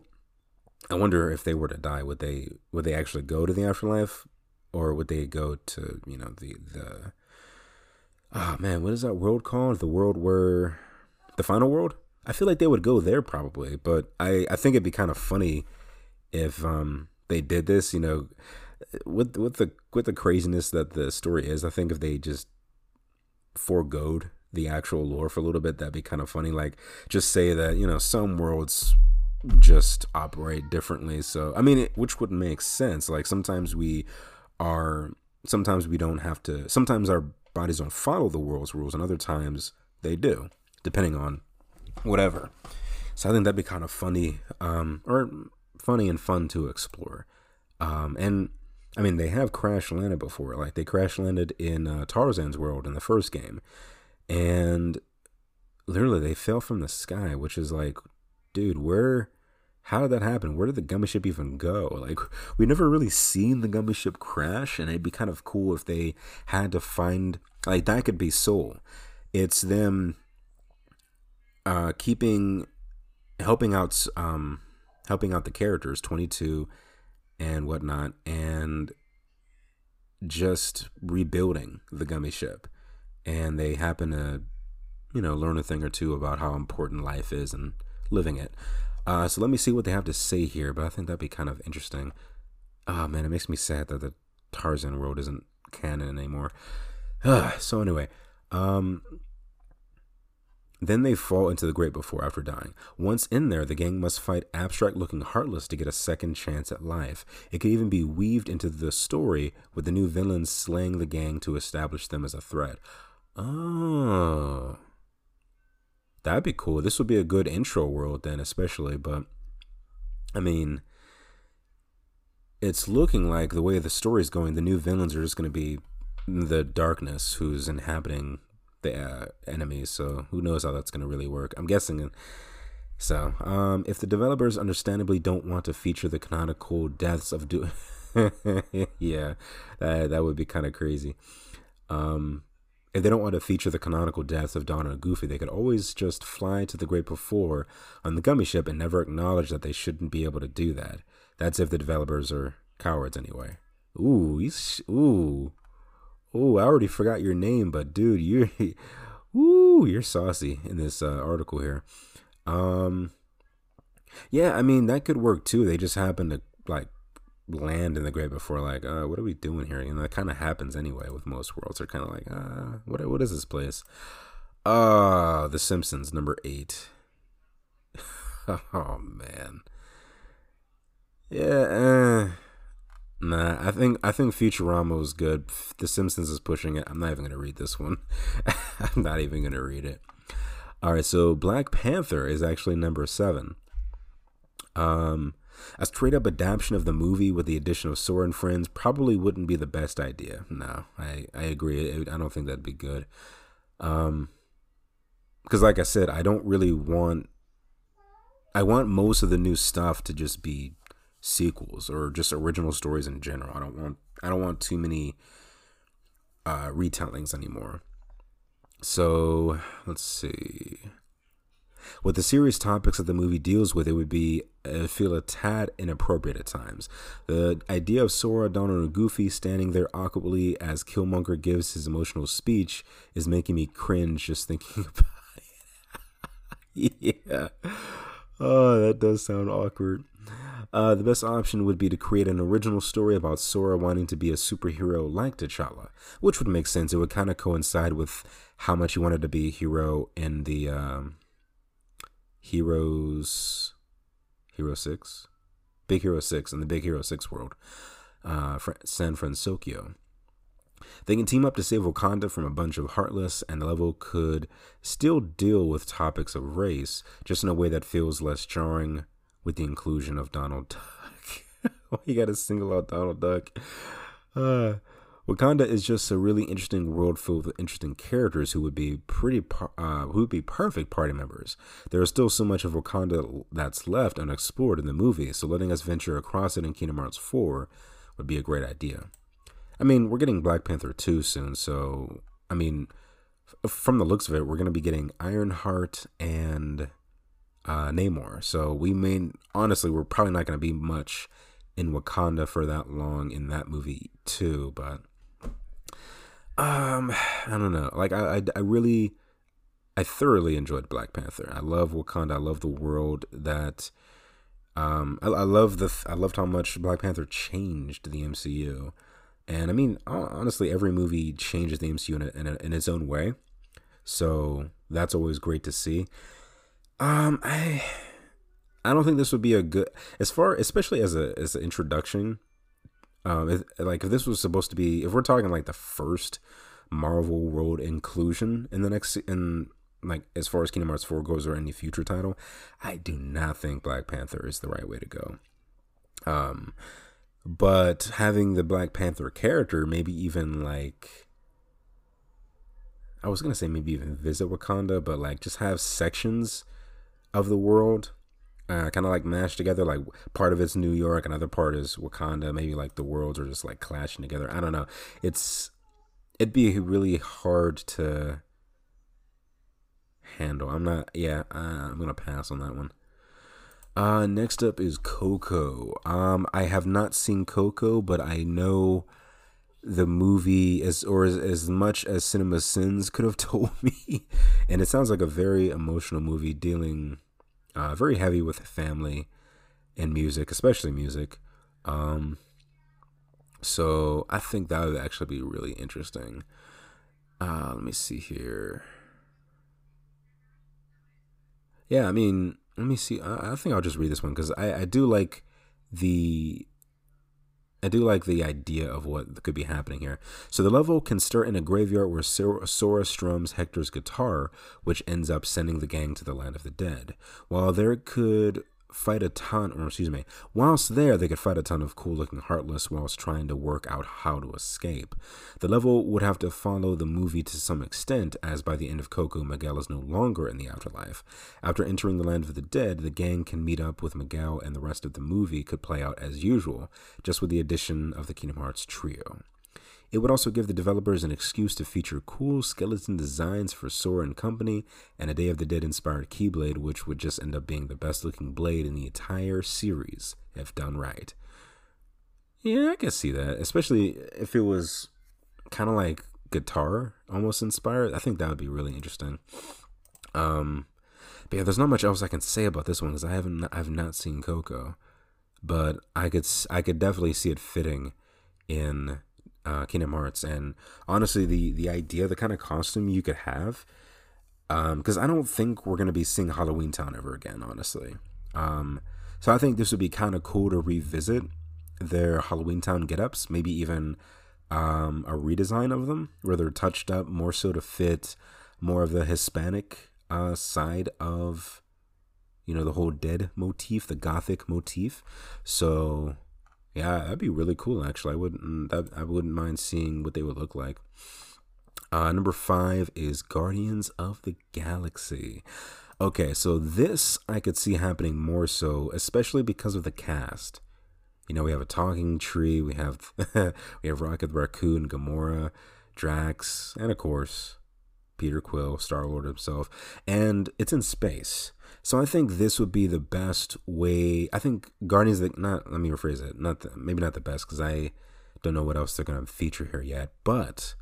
I wonder if they were to die, would they would they actually go to the afterlife, or would they go to you know the the oh man, what is that world called? The world where the final world, I feel like they would go there probably, but I I think it'd be kind of funny if um they did this, you know, with with the with the craziness that the story is. I think if they just foregoed the actual lore for a little bit, that'd be kind of funny. Like just say that you know some worlds just operate differently. So I mean, it, which would make sense. Like sometimes we are, sometimes we don't have to. Sometimes our bodies don't follow the world's rules, and other times they do, depending on whatever. So I think that'd be kind of funny, um, or funny and fun to explore. Um, and I mean, they have crash landed before. Like they crash landed in uh, Tarzan's world in the first game, and literally they fell from the sky, which is like, dude, where? How did that happen? Where did the gummy ship even go? Like, we never really seen the gummy ship crash, and it'd be kind of cool if they had to find like that could be Soul. It's them uh, keeping helping out um, helping out the characters 22 and whatnot and just rebuilding the gummy ship and they happen to you know learn a thing or two about how important life is and living it uh, so let me see what they have to say here but i think that'd be kind of interesting oh man it makes me sad that the tarzan world isn't canon anymore uh, so anyway um, then they fall into the Great Before after dying. Once in there, the gang must fight abstract looking Heartless to get a second chance at life. It could even be weaved into the story with the new villains slaying the gang to establish them as a threat. Oh. That'd be cool. This would be a good intro world then, especially, but I mean, it's looking like the way the story's going, the new villains are just going to be the darkness who's inhabiting the uh, enemies. So who knows how that's going to really work? I'm guessing. So, um, if the developers understandably don't want to feature the canonical deaths of do, yeah, that that would be kind of crazy. Um, if they don't want to feature the canonical deaths of Donald and Goofy, they could always just fly to the Great Before on the gummy ship and never acknowledge that they shouldn't be able to do that. That's if the developers are cowards anyway. Ooh, ooh. Oh, I already forgot your name, but dude, you're ooh, you're saucy in this uh, article here. Um, yeah, I mean that could work too. They just happen to like land in the great before, like, uh, what are we doing here? You know, that kind of happens anyway with most worlds. They're kind of like, uh, what what is this place? Uh, The Simpsons, number eight. oh man. Yeah, uh, Nah, I think I think Futurama was good. The Simpsons is pushing it. I'm not even gonna read this one. I'm not even gonna read it. All right, so Black Panther is actually number seven. Um, a straight up adaptation of the movie with the addition of Sora and friends probably wouldn't be the best idea. No, I I agree. I don't think that'd be good. Um, because like I said, I don't really want. I want most of the new stuff to just be sequels or just original stories in general. I don't want I don't want too many uh, retellings anymore. So let's see. What the serious topics that the movie deals with, it would be uh, feel a tad inappropriate at times. The idea of Sora, Donald, and Goofy standing there awkwardly as Killmonger gives his emotional speech is making me cringe just thinking about it. yeah. Oh, that does sound awkward. Uh, the best option would be to create an original story about Sora wanting to be a superhero like T'Challa, which would make sense. It would kind of coincide with how much he wanted to be a hero in the um, Heroes, Hero Six, Big Hero Six, and the Big Hero Six world, uh, San Francisco. They can team up to save Wakanda from a bunch of heartless, and the level could still deal with topics of race, just in a way that feels less jarring with the inclusion of Donald Duck. Why you gotta single out Donald Duck? Uh, Wakanda is just a really interesting world filled with interesting characters who would be pretty, uh, who would be perfect party members. There is still so much of Wakanda that's left unexplored in the movie, so letting us venture across it in Kingdom Hearts 4 would be a great idea. I mean, we're getting Black Panther 2 soon, so I mean, from the looks of it, we're going to be getting Ironheart and uh, Namor. So we may honestly, we're probably not going to be much in Wakanda for that long in that movie too. But um, I don't know. Like I, I, I really, I thoroughly enjoyed Black Panther. I love Wakanda. I love the world that. Um, I, I love the. I loved how much Black Panther changed the MCU, and I mean, honestly, every movie changes the MCU in, a, in, a, in its own way. So that's always great to see. Um, I I don't think this would be a good as far, especially as a as an introduction. Um, if, like if this was supposed to be, if we're talking like the first Marvel World inclusion in the next in like as far as Kingdom Hearts 4 goes or any future title, I do not think Black Panther is the right way to go. Um, but having the Black Panther character, maybe even like I was gonna say maybe even visit Wakanda, but like just have sections of the world uh, kind of like mashed together. Like part of it's New York, another part is Wakanda. Maybe like the worlds are just like clashing together. I don't know. It's it'd be really hard to handle. I'm not. Yeah, uh, I'm gonna pass on that one. Uh, next up is Coco. Um, I have not seen Coco, but I know the movie as or as, as much as Cinema Sins could have told me, and it sounds like a very emotional movie dealing uh, very heavy with family and music, especially music. Um, so I think that would actually be really interesting. Uh, let me see here. Yeah, I mean, let me see. I, I think I'll just read this one because I, I do like the I do like the idea of what could be happening here. So the level can start in a graveyard where Sora strums Hector's guitar, which ends up sending the gang to the land of the dead. While there could fight a ton, or excuse me, whilst there, they could fight a ton of cool looking Heartless whilst trying to work out how to escape. The level would have to follow the movie to some extent, as by the end of Coco, Miguel is no longer in the afterlife. After entering the land of the dead, the gang can meet up with Miguel, and the rest of the movie could play out as usual, just with the addition of the Kingdom Hearts trio. It would also give the developers an excuse to feature cool skeleton designs for Sora and company, and a Day of the Dead inspired Keyblade, which would just end up being the best looking blade in the entire series, if done right. Yeah, I can see that, especially if it was kind of like guitar almost inspired. I think that would be really interesting. Um, but yeah, there's not much else I can say about this one because I haven't, I've not seen Coco, but I could, I could definitely see it fitting in uh, Kingdom Hearts, and honestly, the the idea, the kind of costume you could have, because um, I don't think we're gonna be seeing Halloween Town ever again, honestly. Um, so I think this would be kind of cool to revisit their Halloween Town get-ups, maybe even um, a redesign of them, where they're touched up more so to fit more of the Hispanic uh, side of you know the whole dead motif, the gothic motif. So yeah, that'd be really cool. Actually, I wouldn't mm, that I wouldn't mind seeing what they would look like. Uh, number five is Guardians of the Galaxy. Okay, so this I could see happening more so, especially because of the cast. You know, we have a talking tree, we have we have Rocket Raccoon, Gamora, Drax, and of course Peter Quill, Star Lord himself, and it's in space. So I think this would be the best way. I think Guardians, of the, not let me rephrase it, not the, maybe not the best because I don't know what else they're gonna feature here yet. But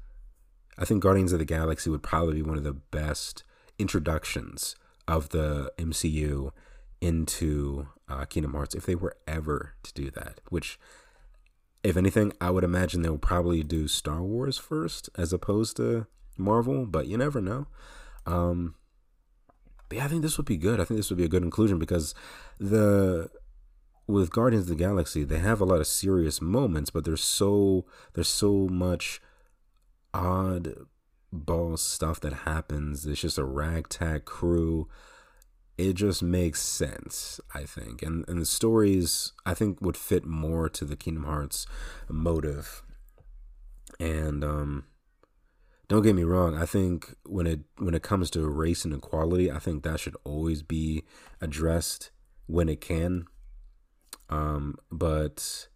I think Guardians of the Galaxy would probably be one of the best introductions of the MCU into uh, Kingdom Hearts if they were ever to do that. Which, if anything, I would imagine they'll probably do Star Wars first as opposed to Marvel. But you never know. Um, but yeah, I think this would be good. I think this would be a good inclusion because the with Guardians of the Galaxy, they have a lot of serious moments, but there's so there's so much odd ball stuff that happens. It's just a ragtag crew. It just makes sense, I think. And and the stories I think would fit more to the Kingdom Hearts motive. And um don't get me wrong i think when it when it comes to race and equality i think that should always be addressed when it can. Um but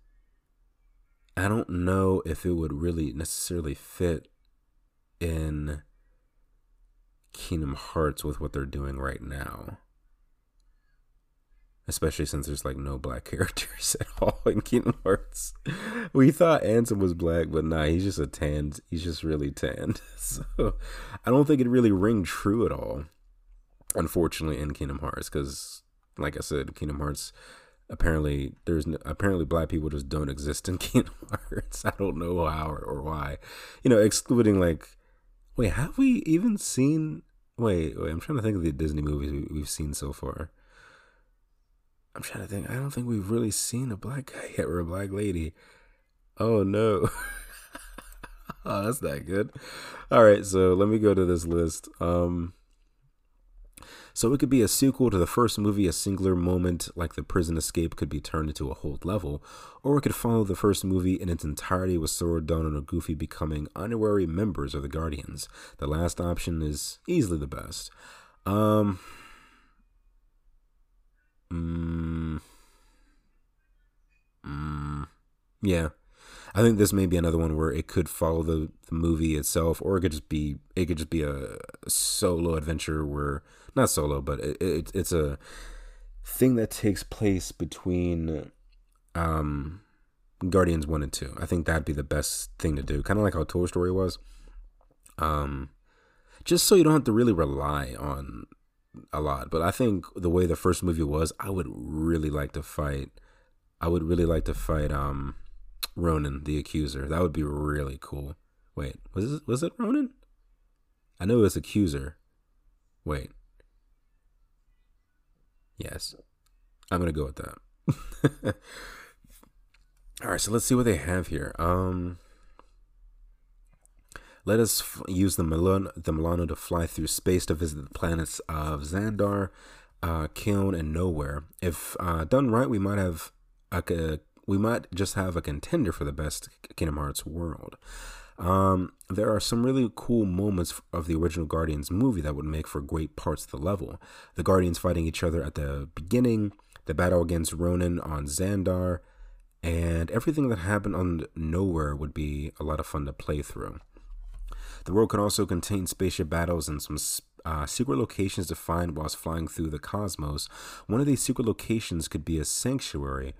i don't know if it would really necessarily fit in kingdom hearts with what they're doing right now especially since there's like no black characters at all in Kingdom Hearts. We thought Ansem was black, but nah, he's just a tanned. He's just really tanned. So I don't think it really ring true at all. Unfortunately, in Kingdom Hearts, because like I said, Kingdom Hearts apparently there's no, apparently black people just don't exist in Kingdom Hearts. I don't know how or, or why. You know, excluding like, wait, have we even seen? Wait, wait, I'm trying to think of the Disney movies we, we've seen so far. I'm trying to think. I don't think we've really seen a black guy yet or a black lady. Oh no. oh, that's not good. All right, so let me go to this list. Um so it could be a sequel to the first movie, a singular moment like the prison escape could be turned into a whole level, or it could follow the first movie in its entirety with Sora, Donald, and Goofy becoming honorary members of the Guardians. The last option is easily the best. Um Mm, mm, yeah. I think this may be another one where it could follow the, the movie itself, or it could just be it could just be a, solo adventure where not solo, but it, it, it's a thing that takes place between um, Guardians one and two. I think that'd be the best thing to do, kind of like how Toy Story was. Um, just so you don't have to really rely on a lot. But I think the way the first movie was, I would really like to fight. I would really like to fight um Ronan, the accuser. That would be really cool. Wait, was it was it Ronan? I know it was accuser. Wait. Yes. I'm gonna go with that. All right, so let's see what they have here. Um let us f- use the Milano, the Milano to fly through space to visit the planets of Xandar, uh, Kyln, and Knowhere. If uh, done right, we might have a, we might just have a contender for the best Kingdom Hearts world. Um, there are some really cool moments of the original Guardians movie that would make for great parts of the level. The Guardians fighting each other at the beginning, the battle against Ronan on Xandar, and everything that happened on Knowhere would be a lot of fun to play through. The world could also contain spaceship battles and some uh, secret locations to find whilst flying through the cosmos. One of these secret locations could be a sanctuary,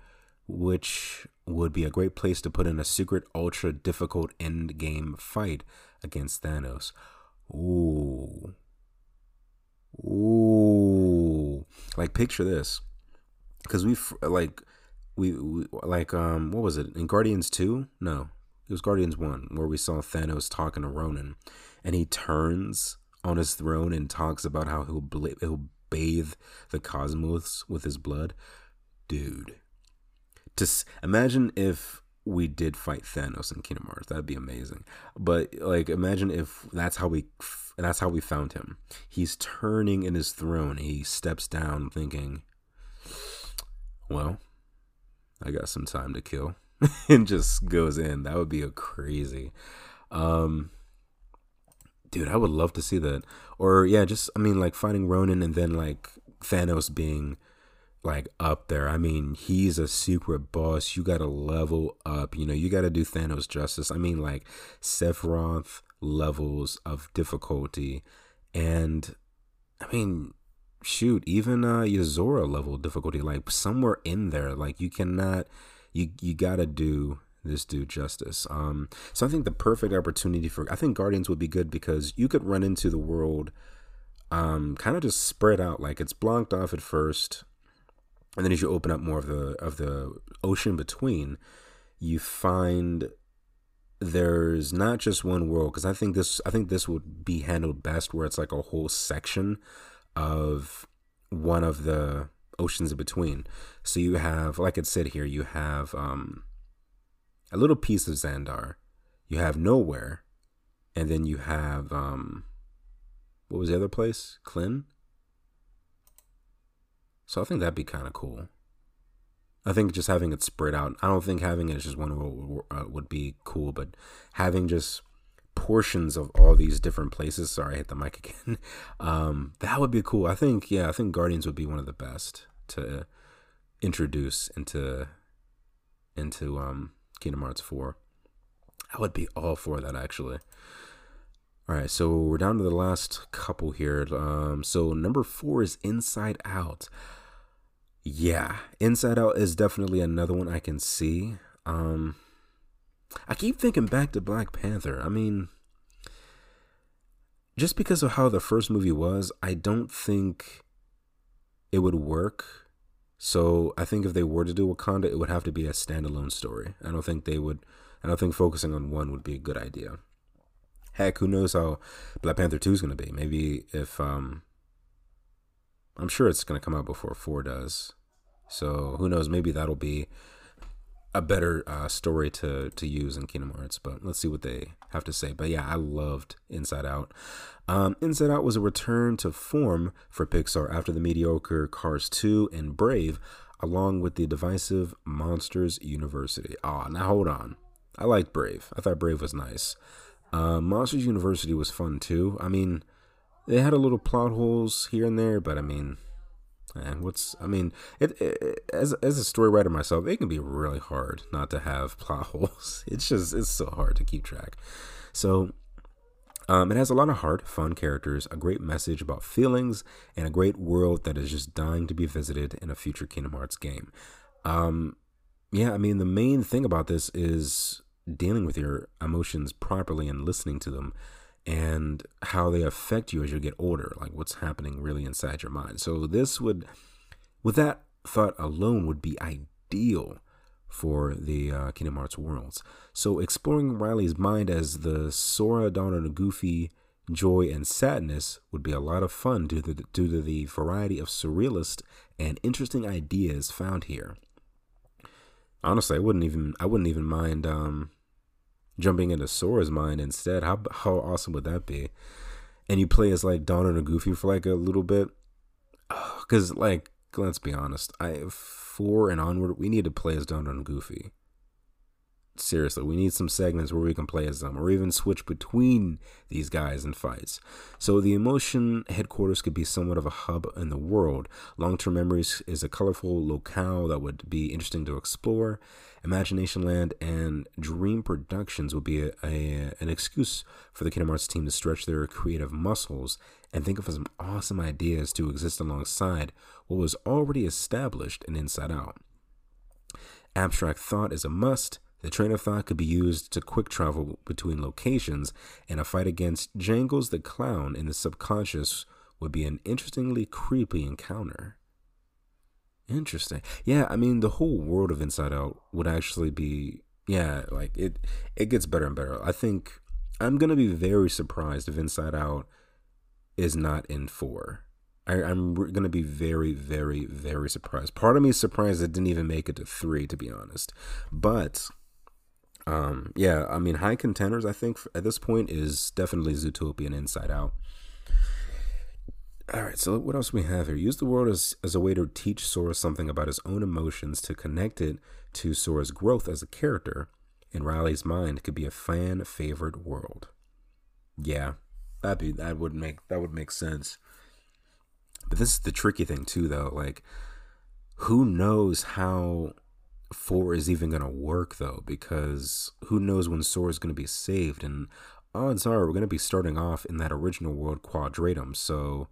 which would be a great place to put in a secret, ultra difficult end game fight against Thanos. Ooh. Ooh. Like, picture this. Because we've, like, we, we, like, um, what was it? In Guardians 2? No. It was Guardians 1, where we saw Thanos talking to Ronan, and he turns on his throne and talks about how he'll, he'll bathe the cosmos with his blood. Dude. Just imagine if we did fight Thanos in Kingdom Hearts. That'd be amazing. But like, imagine if that's how we that's how we found him. He's turning in his throne. He steps down, thinking, "Well, I got some time to kill." and just goes in. That would be a crazy. Um, dude, I would love to see that. Or yeah, just I mean, like fighting Ronan and then like Thanos being like up there. I mean, he's a secret boss. You got to level up. You know, you got to do Thanos justice. I mean, like Sephiroth levels of difficulty, and I mean, shoot, even uh Yozora level difficulty. Like somewhere in there, like you cannot you you gotta do this dude justice. Um, so I think the perfect opportunity for I think Guardians would be good because you could run into the world, um, kind of just spread out. Like it's blocked off at first, and then as you open up more of the of the ocean between, you find there's not just one world because I think this I think this would be handled best where it's like a whole section of one of the oceans in between. So you have, like it said here, you have um, a little piece of Xandar, you have Knowhere, and then you have um, what was the other place? Klin. So I think that'd be kind of cool. I think just having it spread out. I don't think having it as just one world uh, would be cool, but having just portions of all these different places. Sorry, I hit the mic again. Um, that would be cool. I think, yeah, I think Guardians would be one of the best to introduce into into um Kingdom Hearts 4. I would be all for that actually. All right, so we're down to the last couple here. Um, so number four is Inside Out. yeah, Inside Out is definitely another one I can see. Um, I keep thinking back to Black Panther. I mean, just because of how the first movie was, I don't think it would work. So I think if they were to do Wakanda, it would have to be a standalone story. I don't think they would. I don't think focusing on one would be a good idea. Heck, who knows how Black Panther Two is going to be? Maybe if um, I'm sure it's going to come out before four does. So who knows? Maybe that'll be a better uh, story to to use in Kingdom Hearts. But let's see what they have to say. But yeah, I loved Inside Out. Um, Inside Out was a return to form for Pixar after the mediocre Cars 2 and Brave, along with the divisive Monsters University. Ah, now hold on. I liked Brave. I thought Brave was nice. Uh, Monsters University was fun too. I mean, they had a little plot holes here and there, but I mean, and what's I mean, it, it, as as a story writer myself, it can be really hard not to have plot holes. It's just it's so hard to keep track. So um, it has a lot of heart, fun characters, a great message about feelings, and a great world that is just dying to be visited in a future Kingdom Hearts game. Um, yeah, I mean, the main thing about this is dealing with your emotions properly and listening to them and how they affect you as you get older, like what's happening really inside your mind. So this would, with that thought alone, would be ideal for the uh, Kingdom Hearts worlds. So exploring Riley's mind as the Sora, and Goofy joy and sadness would be a lot of fun due to the, due to the variety of surrealist and interesting ideas found here. Honestly, I wouldn't even I wouldn't even mind um, jumping into Sora's mind instead. How how awesome would that be? And you play as like Donald and Goofy for like a little bit, because like let's be honest, I four and onward we need to play as Donald and Goofy seriously, we need some segments where we can play as them or even switch between these guys in fights. So the emotion headquarters could be somewhat of a hub in the world. Long term memories is a colorful locale that would be interesting to explore. Imagination Land and Dream Productions would be a, a, an excuse for the Kingdom Hearts team to stretch their creative muscles and think of some awesome ideas to exist alongside what was already established in Inside Out. Abstract thought is a must, the train of thought could be used to quick travel between locations, and a fight against Jangles the Clown in the subconscious would be an interestingly creepy encounter. Interesting. Yeah, I mean the whole world of Inside Out would actually be yeah, like it it gets better and better. I think I'm gonna be very surprised if Inside Out is not in four. I, am gonna be very, very, very surprised. Part of me is surprised it didn't even make it to three, to be honest. But um, yeah, I mean, high contenders, I think, at this point is definitely Zootopia and Inside Out. All right, so what else we have here? Use the world as, as a way to teach Sora something about his own emotions to connect it to Sora's growth as a character. In Riley's mind, could be a fan favorite world. Yeah, that'd be that would make that would make sense. But this is the tricky thing too, though. Like, who knows how four is even gonna work though, because who knows when Sora is gonna be saved, and odds are we're gonna be starting off in that original world quadratum. So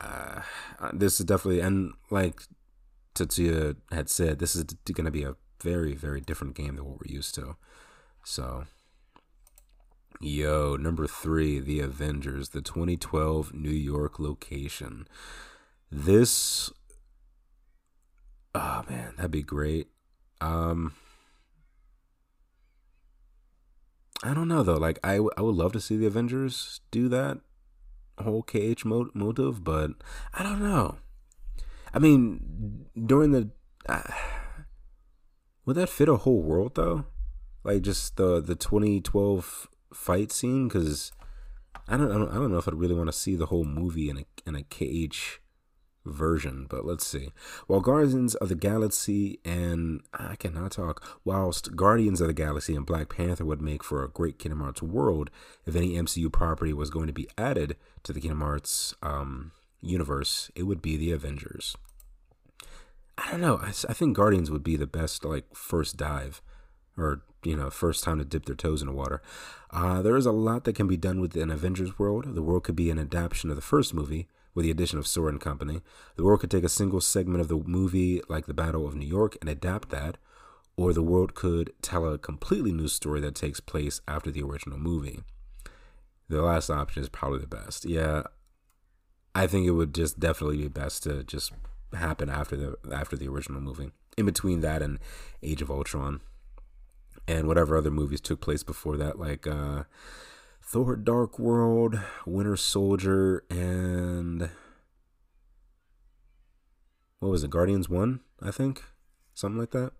uh, this is definitely and like Tetsuya had said, this is gonna be a very very different game than what we're used to. So. Yo, number three, The Avengers, the 2012 New York location. This Oh man, that'd be great. Um I don't know though. Like I, w- I would love to see the Avengers do that whole KH mo- motive, but I don't know. I mean, during the uh, would that fit a whole world though? Like just the the 2012 fight scene cuz I don't, I don't I don't know if I'd really want to see the whole movie in a in a KH version, but let's see. While Guardians of the Galaxy and I cannot talk, whilst Guardians of the Galaxy and Black Panther would make for a great Kingdom Hearts world, if any MCU property was going to be added to the Kingdom Hearts um, universe, it would be the Avengers. I don't know. I, I think Guardians would be the best like first dive, or you know, first time to dip their toes in the water. Uh, there is a lot that can be done with an Avengers world. The world could be an adaptation of the first movie with the addition of Sora and company. The world could take a single segment of the movie, like the Battle of New York, and adapt that, or the world could tell a completely new story that takes place after the original movie. The last option is probably the best. Yeah, I think it would just definitely be best to just happen after the after the original movie. In between that and Age of Ultron, and whatever other movies took place before that, like uh, Thor: Dark World, Winter Soldier, and what was it? Guardians One, I think, something like that.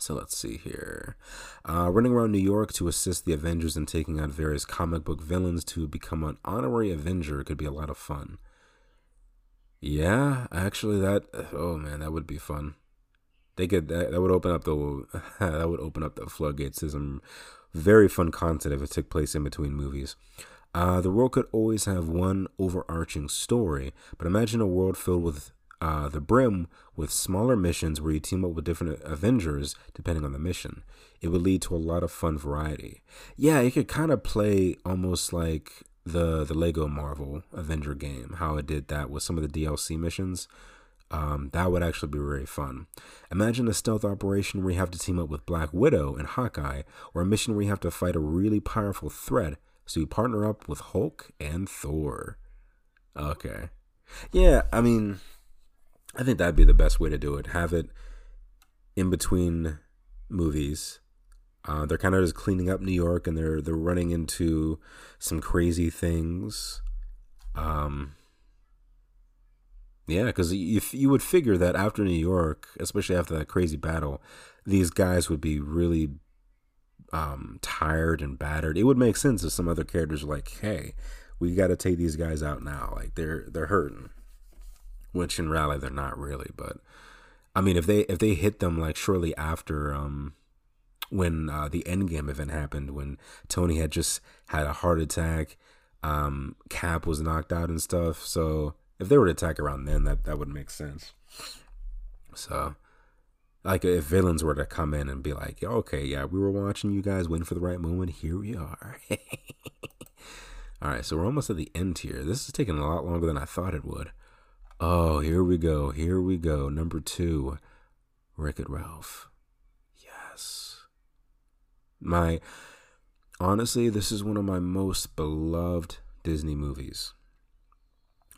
So let's see here. Uh, running around New York to assist the Avengers in taking out various comic book villains to become an honorary Avenger could be a lot of fun. Yeah, actually, that oh man, that would be fun. They could that, that would open up the that would open up the floodgates to some very fun content if it took place in between movies. Uh, the world could always have one overarching story, but imagine a world filled with uh, the Brim with smaller missions where you team up with different Avengers depending on the mission. It would lead to a lot of fun variety. Yeah, you could kind of play almost like the the Lego Marvel Avenger game, how it did that with some of the DLC missions. Um, that would actually be very fun. Imagine a stealth operation where you have to team up with Black Widow and Hawkeye, or a mission where you have to fight a really powerful threat. So you partner up with Hulk and Thor. Okay. Yeah, I mean, I think that'd be the best way to do it. Have it in between movies. Uh, they're kind of just cleaning up New York, and they're they're running into some crazy things. Um, yeah, because you you would figure that after New York, especially after that crazy battle, these guys would be really um, tired and battered. It would make sense if some other characters were like, "Hey, we got to take these guys out now. Like they're they're hurting." which in reality they're not really, but I mean if they if they hit them like shortly after um when uh, the Endgame event happened when Tony had just had a heart attack, um, Cap was knocked out and stuff. So if they were to attack around then, that that would make sense. So, like if villains were to come in and be like, "Okay, yeah, we were watching you guys, waiting for the right moment. Here we are." All right, so we're almost at the end here. This is taking a lot longer than I thought it would. Oh, here we go. Here we go. Number two, Wreck It Ralph. Yes. My, honestly, this is one of my most beloved Disney movies.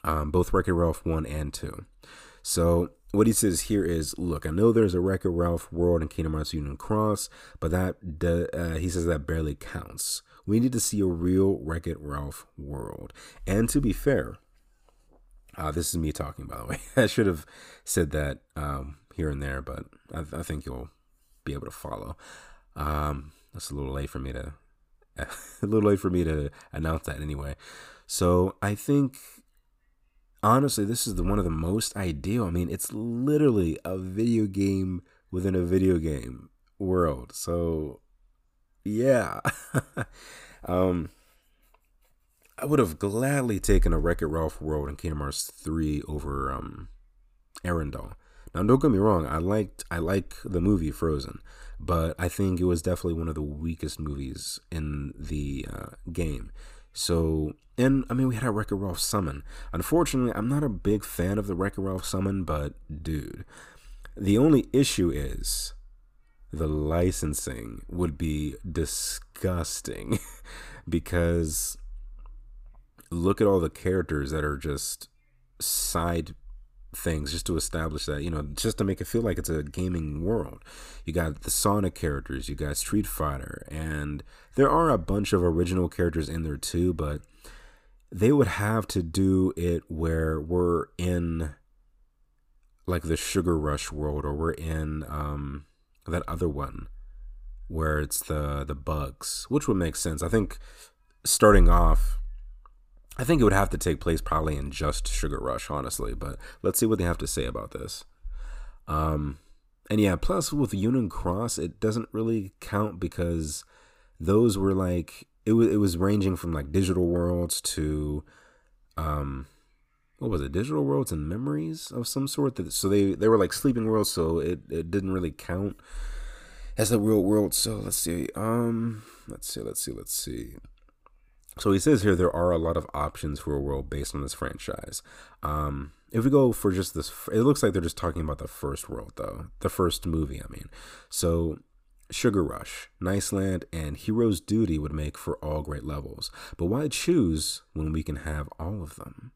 Um, both Wreck It Ralph 1 and 2. So, what he says here is look, I know there's a Wreck It Ralph world in Kingdom Hearts Union Cross, but that, uh, he says that barely counts. We need to see a real Wreck It Ralph world. And to be fair, uh, this is me talking, by the way. I should have said that um, here and there, but I, I, think you'll be able to follow. Um, it's a little late for me to a little late for me to announce that anyway. So I think honestly, this is the one of the most ideal. I mean, it's literally a video game within a video game world. So yeah. um I would have gladly taken a Wreck It Ralph World in Kingdom Hearts 3 over um, Arendelle. Now, don't get me wrong, I liked I like the movie Frozen, but I think it was definitely one of the weakest movies in the uh, game. So, and I mean, we had a Wreck It Ralph summon. Unfortunately, I'm not a big fan of the Wreck It Ralph summon, but dude, the only issue is the licensing would be disgusting because look at all the characters that are just side things just to establish that you know just to make it feel like it's a gaming world you got the sonic characters you got street fighter and there are a bunch of original characters in there too but they would have to do it where we're in like the sugar rush world or we're in um that other one where it's the the bugs which would make sense i think starting off I think it would have to take place probably in just Sugar Rush, honestly. But let's see what they have to say about this. Um, and yeah, plus with Union Cross, it doesn't really count because those were like it was it was ranging from like digital worlds to um what was it digital worlds and memories of some sort that so they they were like sleeping worlds so it it didn't really count as a real world so let's see um let's see let's see let's see So he says here there are a lot of options for a world based on this franchise. Um, if we go for just this, it looks like they're just talking about the first world, though. The first movie, I mean. So Sugar Rush, Niceland, and Hero's Duty would make for all great levels. But why choose when we can have all of them?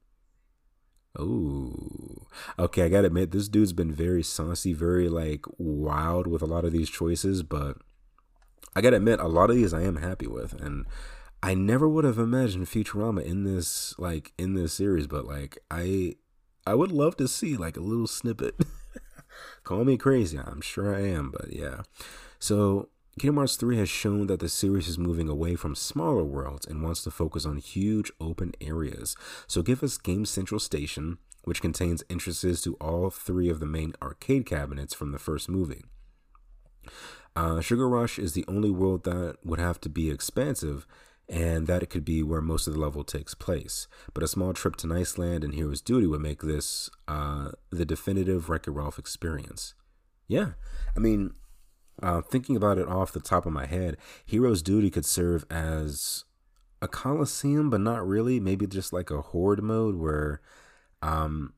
Oh, okay. I gotta admit, this dude's been very saucy, very like wild with a lot of these choices. But I gotta admit, a lot of these I am happy with, and I never would have imagined Futurama in this like in this series. But like, I I would love to see like a little snippet. Call me crazy, I'm sure I am, but yeah. So Kingdom Hearts 3 has shown that the series is moving away from smaller worlds and wants to focus on huge open areas. So give us Game Central Station, which contains entrances to all three of the main arcade cabinets from the first movie. Uh, Sugar Rush is the only world that would have to be expansive, and that it could be where most of the level takes place. But a small trip to Niceland and Hero's Duty would make this uh, the definitive Wreck It Ralph experience. Yeah, I mean, uh, thinking about it off the top of my head, Hero's Duty could serve as a coliseum, but not really. Maybe just like a horde mode where, um,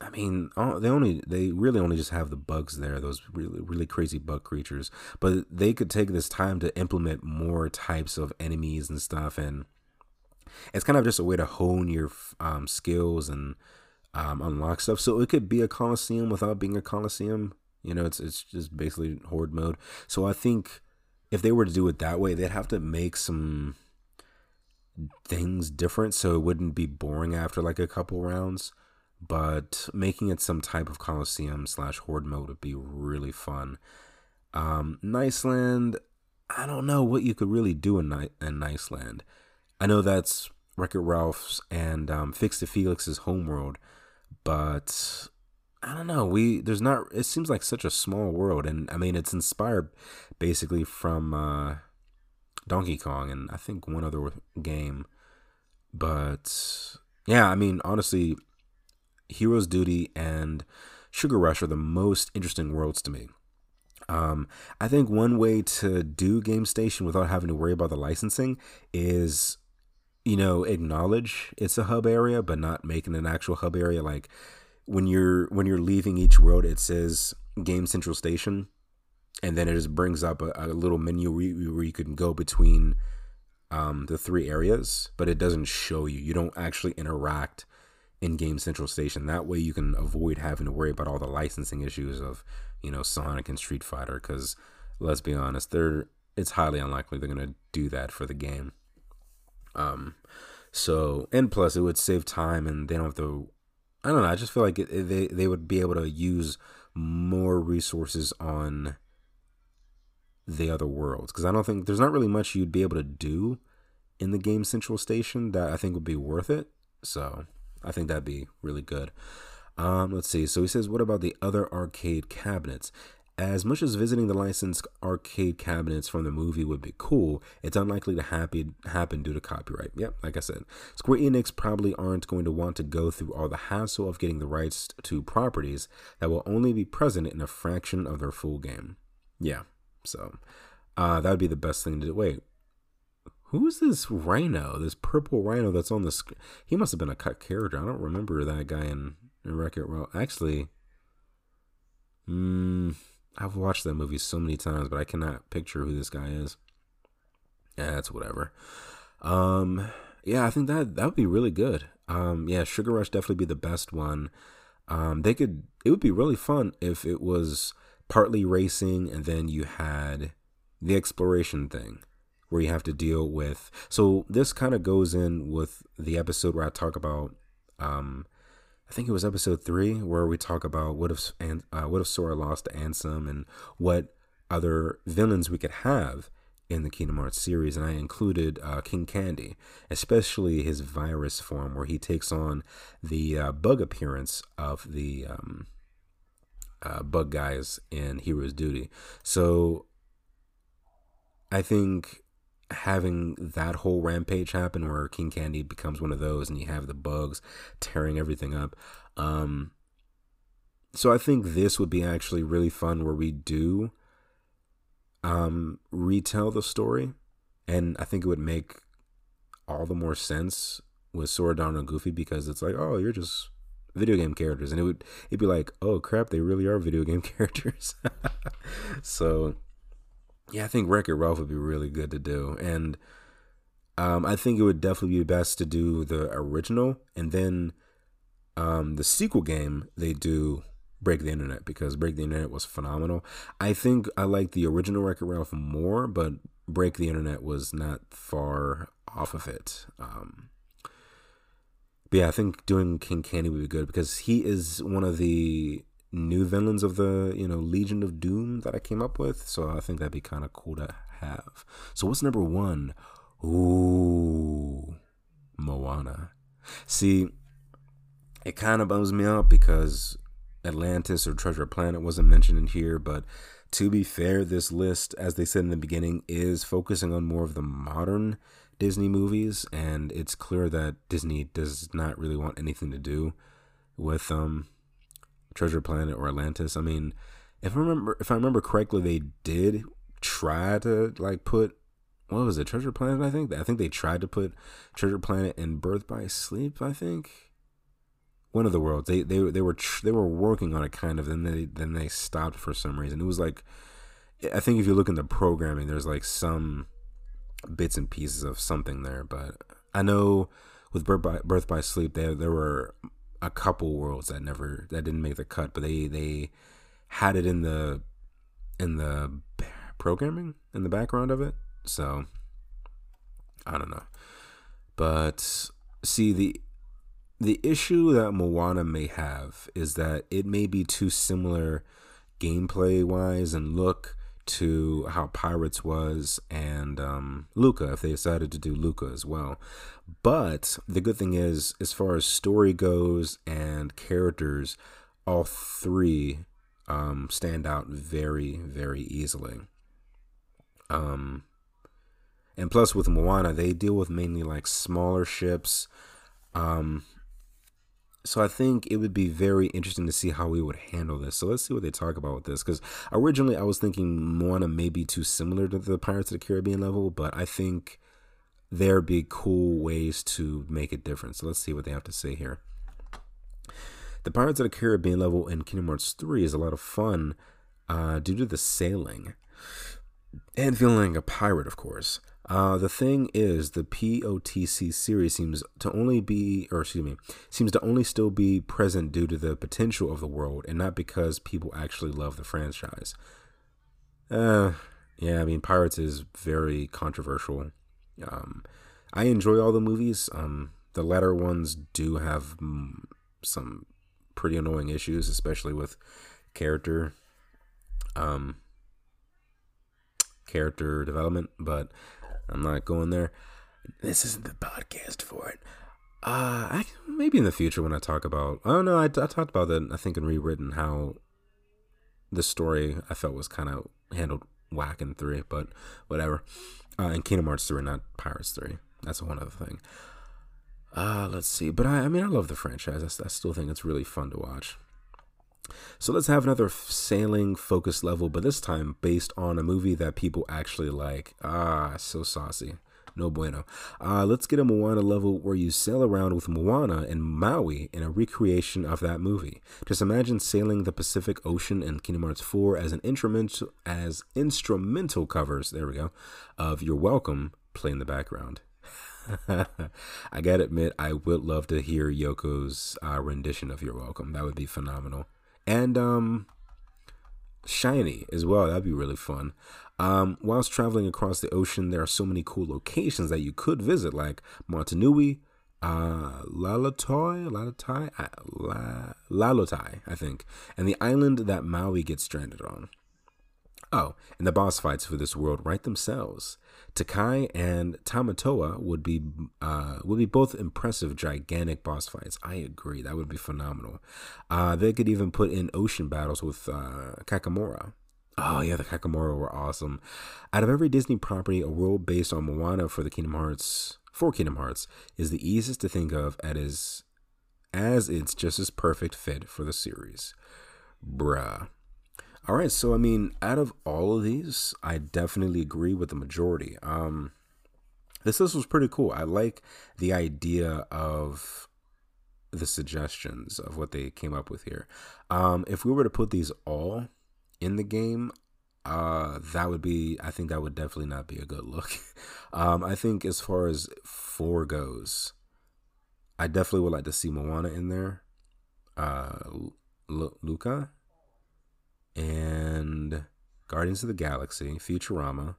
I mean, they only they really only just have the bugs there, those really really crazy bug creatures. But they could take this time to implement more types of enemies and stuff, and it's kind of just a way to hone your um, skills and um, unlock stuff. So it could be a coliseum without being a coliseum you know, it's it's just basically horde mode. So I think if they were to do it that way, they'd have to make some things different so it wouldn't be boring after like a couple rounds. But making it some type of Coliseum slash horde mode would be really fun. Um, Niceland, I don't know what you could really do in, Ni- in Niceland. I know that's Wreck It Ralph's and um, Fix It Felix's homeworld, but I don't know. We there's not. It seems like such a small world, and I mean, it's inspired basically from uh, Donkey Kong and I think one other game. But yeah, I mean, honestly, Heroes Duty and Sugar Rush are the most interesting worlds to me. Um, I think one way to do Game Station without having to worry about the licensing is, you know, acknowledge it's a hub area, but not making an actual hub area. Like when you're when you're leaving each world, it says Game Central Station, and then it just brings up a, a little menu where you, where you can go between um, the three areas, but it doesn't show you. You don't actually interact in Game Central Station. That way, you can avoid having to worry about all the licensing issues of you know Sonic and Street Fighter. Because let's be honest, they're it's highly unlikely they're gonna do that for the game. Um, so and plus it would save time and they don't have to I don't know. I just feel like it, it, they they would be able to use more resources on the other worlds because I don't think there's not really much you'd be able to do in the game central station that I think would be worth it. So I think that'd be really good. Um, let's see. So he says, what about the other arcade cabinets? As much as visiting the licensed arcade cabinets from the movie would be cool, it's unlikely to happen happen due to copyright. Yep, like I said, Square Enix probably aren't going to want to go through all the hassle of getting the rights to properties that will only be present in a fraction of their full game. Yeah, so uh, that would be the best thing to do. Wait, who's this rhino? This purple rhino that's on the screen? He must have been a cut character. I don't remember that guy in, in It Well, actually, hmm. I've watched that movie so many times, but I cannot picture who this guy is. Yeah, that's whatever. Um, yeah, I think that that would be really good. Um, yeah, Sugar Rush definitely be the best one. Um, they could. It would be really fun if it was partly racing, and then you had the exploration thing where you have to deal with. So this kind of goes in with the episode where I talk about um, I think it was episode three where we talk about what if and uh, what if Sora lost to Ansem and what other villains we could have in the Kingdom Hearts series, and I included uh, King Candy, especially his virus form, where he takes on the uh, bug appearance of the um, uh, bug guys in Heroes Duty. So I think having that whole rampage happen where King Candy becomes one of those and you have the bugs tearing everything up. Um, so I think this would be actually really fun where we do um, retell the story. And I think it would make all the more sense with Sora, Donald, and Goofy because it's like, oh, you're just video game characters, and it would it'd be like, oh crap, they really are video game characters. so, yeah, I think Wreck It Ralph would be really good to do, and um, I think it would definitely be best to do the original, and then um, the sequel game they do Break the Internet because Break the Internet was phenomenal. I think I like the original Wreck It Ralph more, but Break the Internet was not far off of it. Um, but yeah, I think doing King Candy would be good because he is one of the new villains of the you know Legion of Doom that I came up with. So I think that'd be kind of cool to have. So what's number one? Ooh, Moana. See, it kind of bums me out because Atlantis or Treasure Planet wasn't mentioned in here, but to be fair, this list, as they said in the beginning, is focusing on more of the modern Disney movies, and it's clear that Disney does not really want anything to do with um Treasure Planet or Atlantis. I mean, if I remember if I remember correctly, they did try to like put what was it, Treasure Planet, I think? I think they tried to put Treasure Planet in Birth by Sleep, I think. One of the worlds. They they they were they were working on it kind of, then they then they stopped for some reason. It was like I think if you look in the programming, there's like some bits and pieces of something there. But I know with Birth by, Birth by Sleep, there there were a couple worlds that never that didn't make the cut, but they they had it in the in the programming in the background of it. So I don't know. But see the the issue that Moana may have is that it may be too similar gameplay wise and look to how Pirates was and um, Luca if they decided to do Luca as well. But the good thing is, as far as story goes and characters, all three um, stand out very, very easily. Um, and plus, with Moana, they deal with mainly like smaller ships. Um, so I think it would be very interesting to see how we would handle this. So let's see what they talk about with this. Because originally I was thinking Moana may be too similar to the Pirates of the Caribbean level, but I think there'd be cool ways to make it different. So let's see what they have to say here. The Pirates of the Caribbean level in Kingdom Hearts 3 is a lot of fun uh, due to the sailing and feeling like a pirate, of course. Uh, the thing is, the POTC series seems to only be, or excuse me, seems to only still be present due to the potential of the world and not because people actually love the franchise. Uh, yeah, I mean, Pirates is very controversial. Um, I enjoy all the movies. Um, the latter ones do have mm, some pretty annoying issues, especially with character, um, character development, but I'm not going there. This isn't the podcast for it. Uh, I, maybe in the future when I talk about. Oh no, I, I talked about that. I think in rewritten how the story I felt was kind of handled whack in three, but whatever. Uh, in Kingdom Hearts three, not Pirates three. That's one other thing. Uh, let's see. But I, I mean, I love the franchise. I, I still think it's really fun to watch. So let's have another sailing focus level, but this time based on a movie that people actually like. Ah, so saucy. No bueno. Uh, let's get a Moana level where you sail around with Moana and Maui in a recreation of that movie. Just imagine sailing the Pacific Ocean in Kingdom Hearts 4 as an instrumental as instrumental covers, there we go, of You're Welcome play in the background. I gotta admit, I would love to hear Yoko's uh, rendition of You're Welcome. That would be phenomenal and um, shiny as well. That'd be really fun. Um, whilst traveling across the ocean, there are so many cool locations that you could visit, like Motunui, uh, Lalotai, Lalotai, uh, Lalotai, I think, and the island that Maui gets stranded on. Oh, and the boss fights for this world write themselves. Takai and Tamatoa would be uh, would be both impressive, gigantic boss fights. I agree, that would be phenomenal. Uh, they could even put in ocean battles with uh, Kakamora. Oh yeah, the Kakamora were awesome. Out of every Disney property, a world based on Moana for the Kingdom Hearts for Kingdom Hearts is the easiest to think of as as it's just as perfect fit for the series. Bruh. All right, so I mean, out of all of these, I definitely agree with the majority. Um, this list was pretty cool. I like the idea of the suggestions of what they came up with here. Um, if we were to put these all in the game, uh, that would be. I think that would definitely not be a good look. um, I think as far as four goes, I definitely would like to see Moana in there. Uh, L- Luca and Guardians of the Galaxy, Futurama.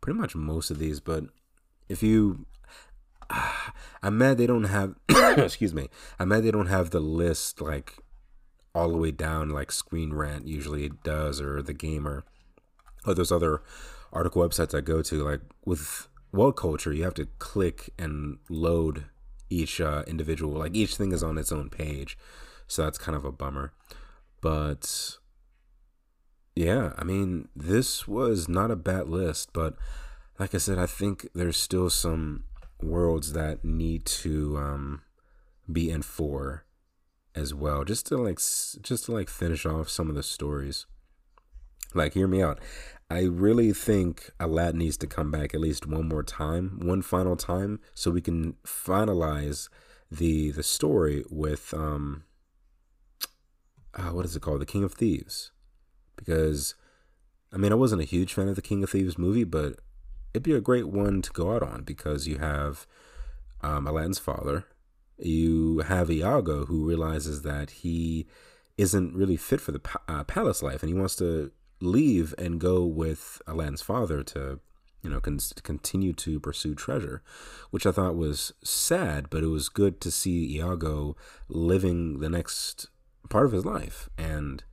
Pretty much most of these, but if you I'm mad they don't have excuse me. I'm mad they don't have the list like all the way down like Screen Rant usually does or the gamer or those other article websites I go to like with WhatCulture you have to click and load each uh, individual like each thing is on its own page so that's kind of a bummer but yeah i mean this was not a bad list but like i said i think there's still some worlds that need to um, be in four as well, just to like just to like finish off some of the stories. Like, hear me out. I really think Aladdin needs to come back at least one more time, one final time, so we can finalize the the story with um uh, what is it called, The King of Thieves, because I mean I wasn't a huge fan of the King of Thieves movie, but it'd be a great one to go out on because you have um, Aladdin's father, you have Iago who realizes that he isn't really fit for the uh, palace life and he wants to leave and go with Aladdin's father to you know con- continue to pursue treasure which I thought was sad but it was good to see Iago living the next part of his life and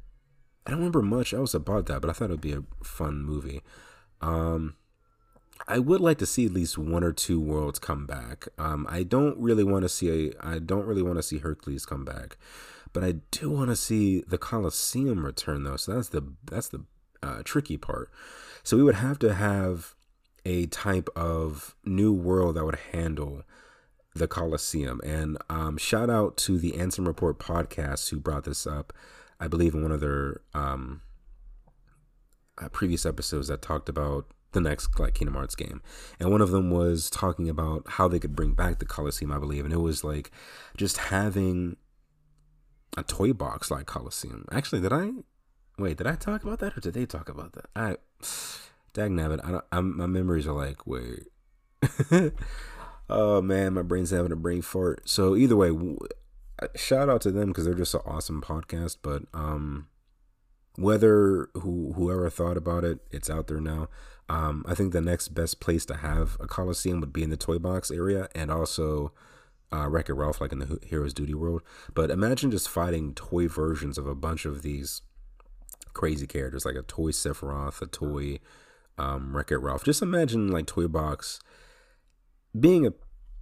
I don't remember much else about that but I thought it would be a fun movie um I would like to see at least one or two worlds come back. Um, I don't really want to see a, I don't really want to see Hercules come back, but I do want to see the Colosseum return though. So that's the that's the uh, tricky part. So we would have to have a type of new world that would handle the Coliseum. And um, shout out to the Ansem Report podcast who brought this up. I believe in one of their um, uh, previous episodes that talked about the next like Kingdom Hearts game. And one of them was talking about how they could bring back the Coliseum, I believe. And it was like just having a toy box like Coliseum. Actually, did I wait, did I talk about that or did they talk about that? I dag I don't I'm, my memories are like, wait. oh man, my brain's having a brain fart. So either way, shout out to them because they're just an awesome podcast. But um, whether who whoever thought about it, it's out there now. Um, I think the next best place to have a Coliseum would be in the toy box area and also uh, Wreck It Ralph, like in the Heroes Duty world. But imagine just fighting toy versions of a bunch of these crazy characters, like a toy Sephiroth, a toy um, Wreck It Ralph. Just imagine like Toy Box being a,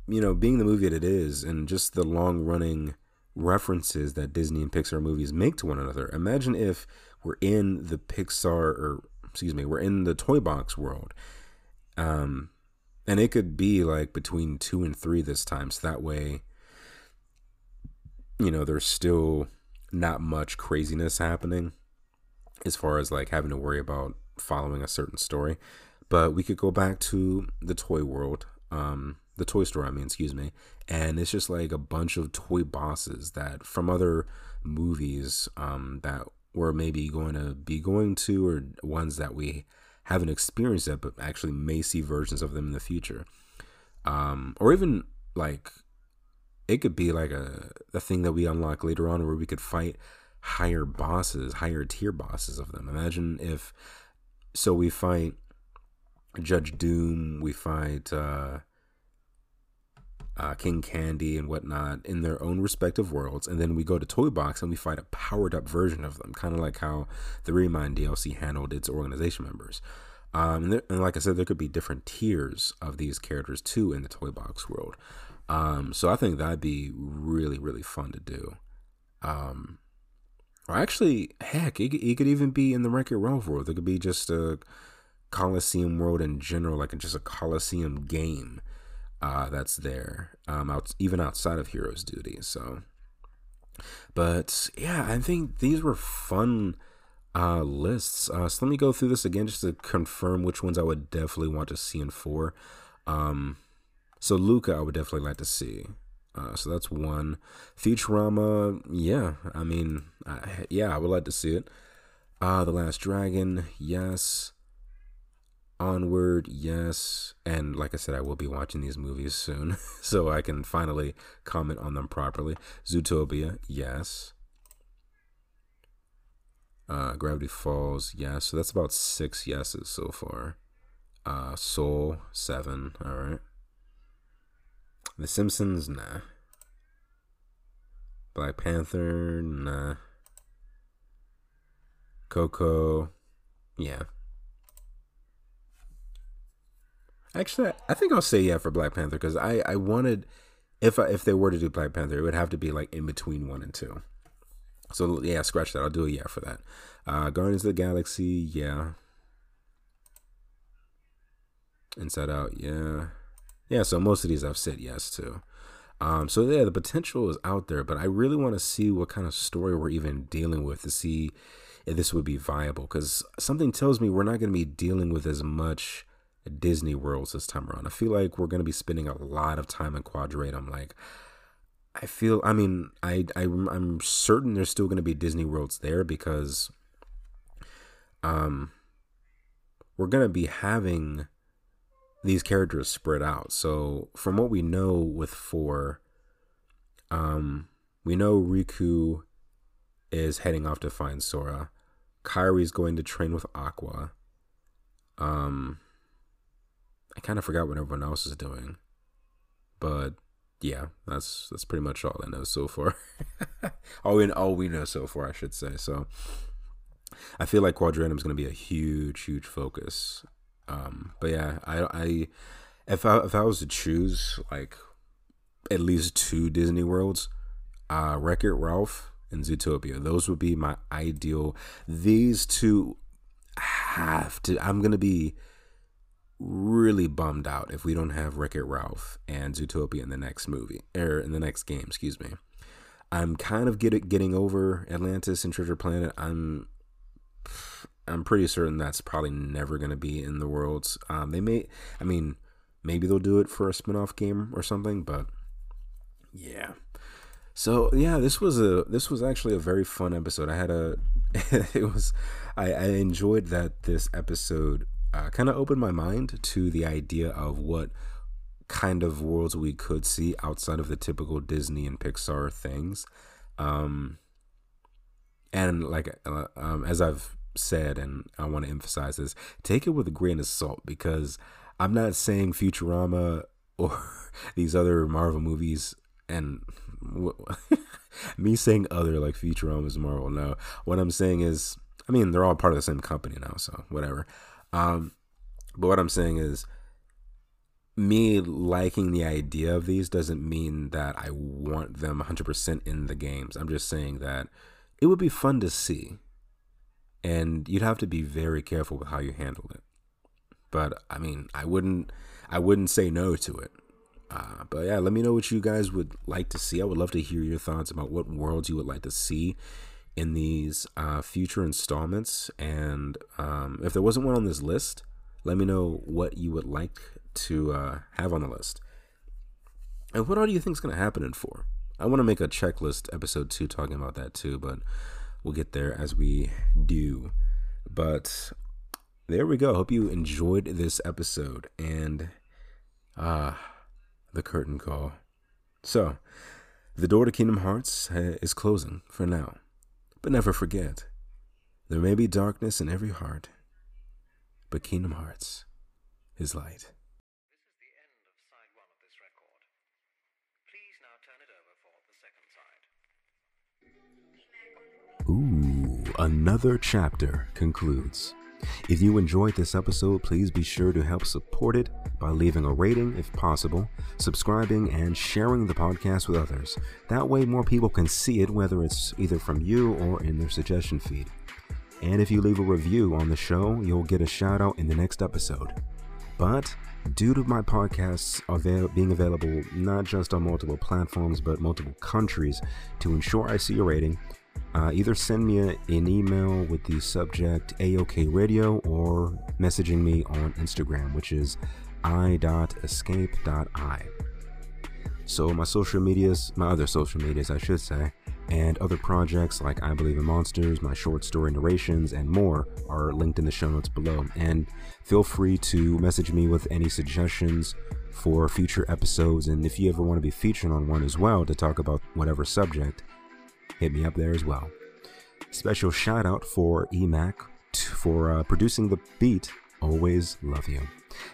you know, being the movie that it is, and just the long running references that Disney and Pixar movies make to one another. Imagine if we're in the Pixar or excuse me, we're in the toy box world. Um, and it could be like between two and three this time. So that way, you know, there's still not much craziness happening as far as like having to worry about following a certain story. But we could go back to the toy world, um, the toy store, I mean, excuse me. And it's just like a bunch of toy bosses that from other movies um, that we're maybe going to be going to, or ones that we haven't experienced yet, but actually may see versions of them in the future. Um, or even like it could be like a, a thing that we unlock later on where we could fight higher bosses, higher tier bosses of them. Imagine if so we fight Judge Doom, we fight uh uh, King Candy and whatnot in their own respective worlds, and then we go to Toy Box and we fight a powered up version of them, kind of like how the Re Mind DLC handled its organization members. Um, and, there, and, like I said, there could be different tiers of these characters too in the Toy Box world. Um, so I think that'd be really, really fun to do. Um, or actually, heck, it, it could even be in the Wreck It Ralph world. It could be just a Coliseum world in general, like just a Coliseum game uh, that's there, um, out, even outside of Heroes Duty. So, but yeah, I think these were fun uh, lists. Uh, so let me go through this again just to confirm which ones I would definitely want to see in four. Um, so Luca, I would definitely like to see. Uh, so that's one. Futurama, yeah. I mean, I, yeah, I would like to see it. Uh, the Last Dragon, yes. Onward, yes. And like I said, I will be watching these movies soon, so I can finally comment on them properly. Zootopia, yes. Uh, Gravity Falls, yes. So that's about six yeses so far. Uh, Soul, seven. All right. The Simpsons, nah. Black Panther, nah. Coco, yeah. Actually, I think I'll say yeah for Black Panther because I I wanted if I, if they were to do Black Panther, it would have to be like in between one and two. So yeah, scratch that. I'll do a yeah for that. Uh, Guardians of the Galaxy, yeah. Inside Out, yeah, yeah. So most of these I've said yes to. Um, so yeah, the potential is out there, but I really want to see what kind of story we're even dealing with to see if this would be viable. Because something tells me we're not going to be dealing with as much Disney worlds this time around. I feel like we're going to be spending a lot of time in Quadratum. Like, I feel, I mean, I, I I'm certain there's still going to be Disney worlds there because, um, we're going to be having these characters spread out. So from what we know with four, um, we know Riku is heading off to find Sora. Kairi's going to train with Aqua. Um, I kind of forgot what everyone else is doing, but yeah, that's that's pretty much all I know so far. all we all we know so far, I should say. So I feel like Quadratum is going to be a huge, huge focus. Um, but yeah, I, I if I if I was to choose like at least two Disney worlds, uh, Wreck It Ralph and Zootopia, those would be my ideal. These two have to. I'm gonna be really bummed out if we don't have Wreck It Ralph and Zootopia in the next movie or in the next game. Excuse me. I'm kind of get, getting over Atlantis and Treasure Planet. I'm I'm pretty certain that's probably never going to be in the worlds. Um, they may, I mean, maybe they'll do it for a spin-off game or something, but yeah. So yeah, this was a this was actually a very fun episode. I had a it was I, I enjoyed that this episode uh, kind of opened my mind to the idea of what kind of worlds we could see outside of the typical Disney and Pixar things. Um, and like uh, um, as I've said, and I want to emphasize this, take it with a grain of salt because I'm not saying Futurama or these other Marvel movies and me saying other like Futurama is Marvel. No, what I'm saying is, I mean, they're all part of the same company now, so whatever. Um, but what I'm saying is, me liking the idea of these doesn't mean that I want them 100% in the games. I'm just saying that it would be fun to see. And you'd have to be very careful with how you handle it. But I mean, I wouldn't I wouldn't say no to it. Uh, but yeah, let me know what you guys would like to see. I would love to hear your thoughts about what worlds you would like to see in these uh, future installments. And um, if there wasn't one on this list, let me know what you would like to uh, have on the list. And what all do you think is going to happen in four? I want to make a checklist episode two talking about that too, but we'll get there as we do. But there we go. Hope you enjoyed this episode and ah, uh, the curtain call. So, the door to Kingdom Hearts uh, is closing for now. But never forget, there may be darkness in every heart, but Kingdom Hearts is light. Ooh, another chapter concludes. If you enjoyed this episode, please be sure to help support it by leaving a rating if possible, subscribing, and sharing the podcast with others. That way, more people can see it, whether it's either from you or in their suggestion feed. And if you leave a review on the show, you'll get a shout out in the next episode. But due to my podcasts avail- being available not just on multiple platforms but multiple countries, to ensure I see your rating, uh, either send me a, an email with the subject A-Okay Radio or messaging me on Instagram, which is i.escape.i. So, my social medias, my other social medias, I should say, and other projects like I Believe in Monsters, my short story narrations, and more are linked in the show notes below. And feel free to message me with any suggestions for future episodes. And if you ever want to be featured on one as well to talk about whatever subject, hit me up there as well. Special shout out for EMac for uh, producing the beat, Always Love You.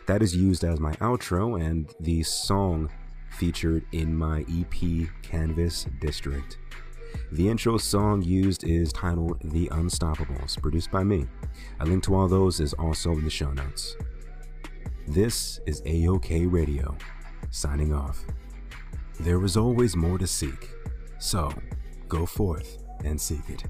That is used as my outro and the song featured in my EP Canvas District. The intro song used is titled The Unstoppables, produced by me. A link to all those is also in the show notes. This is A-Okay Radio, signing off. There is always more to seek, so go forth and seek it.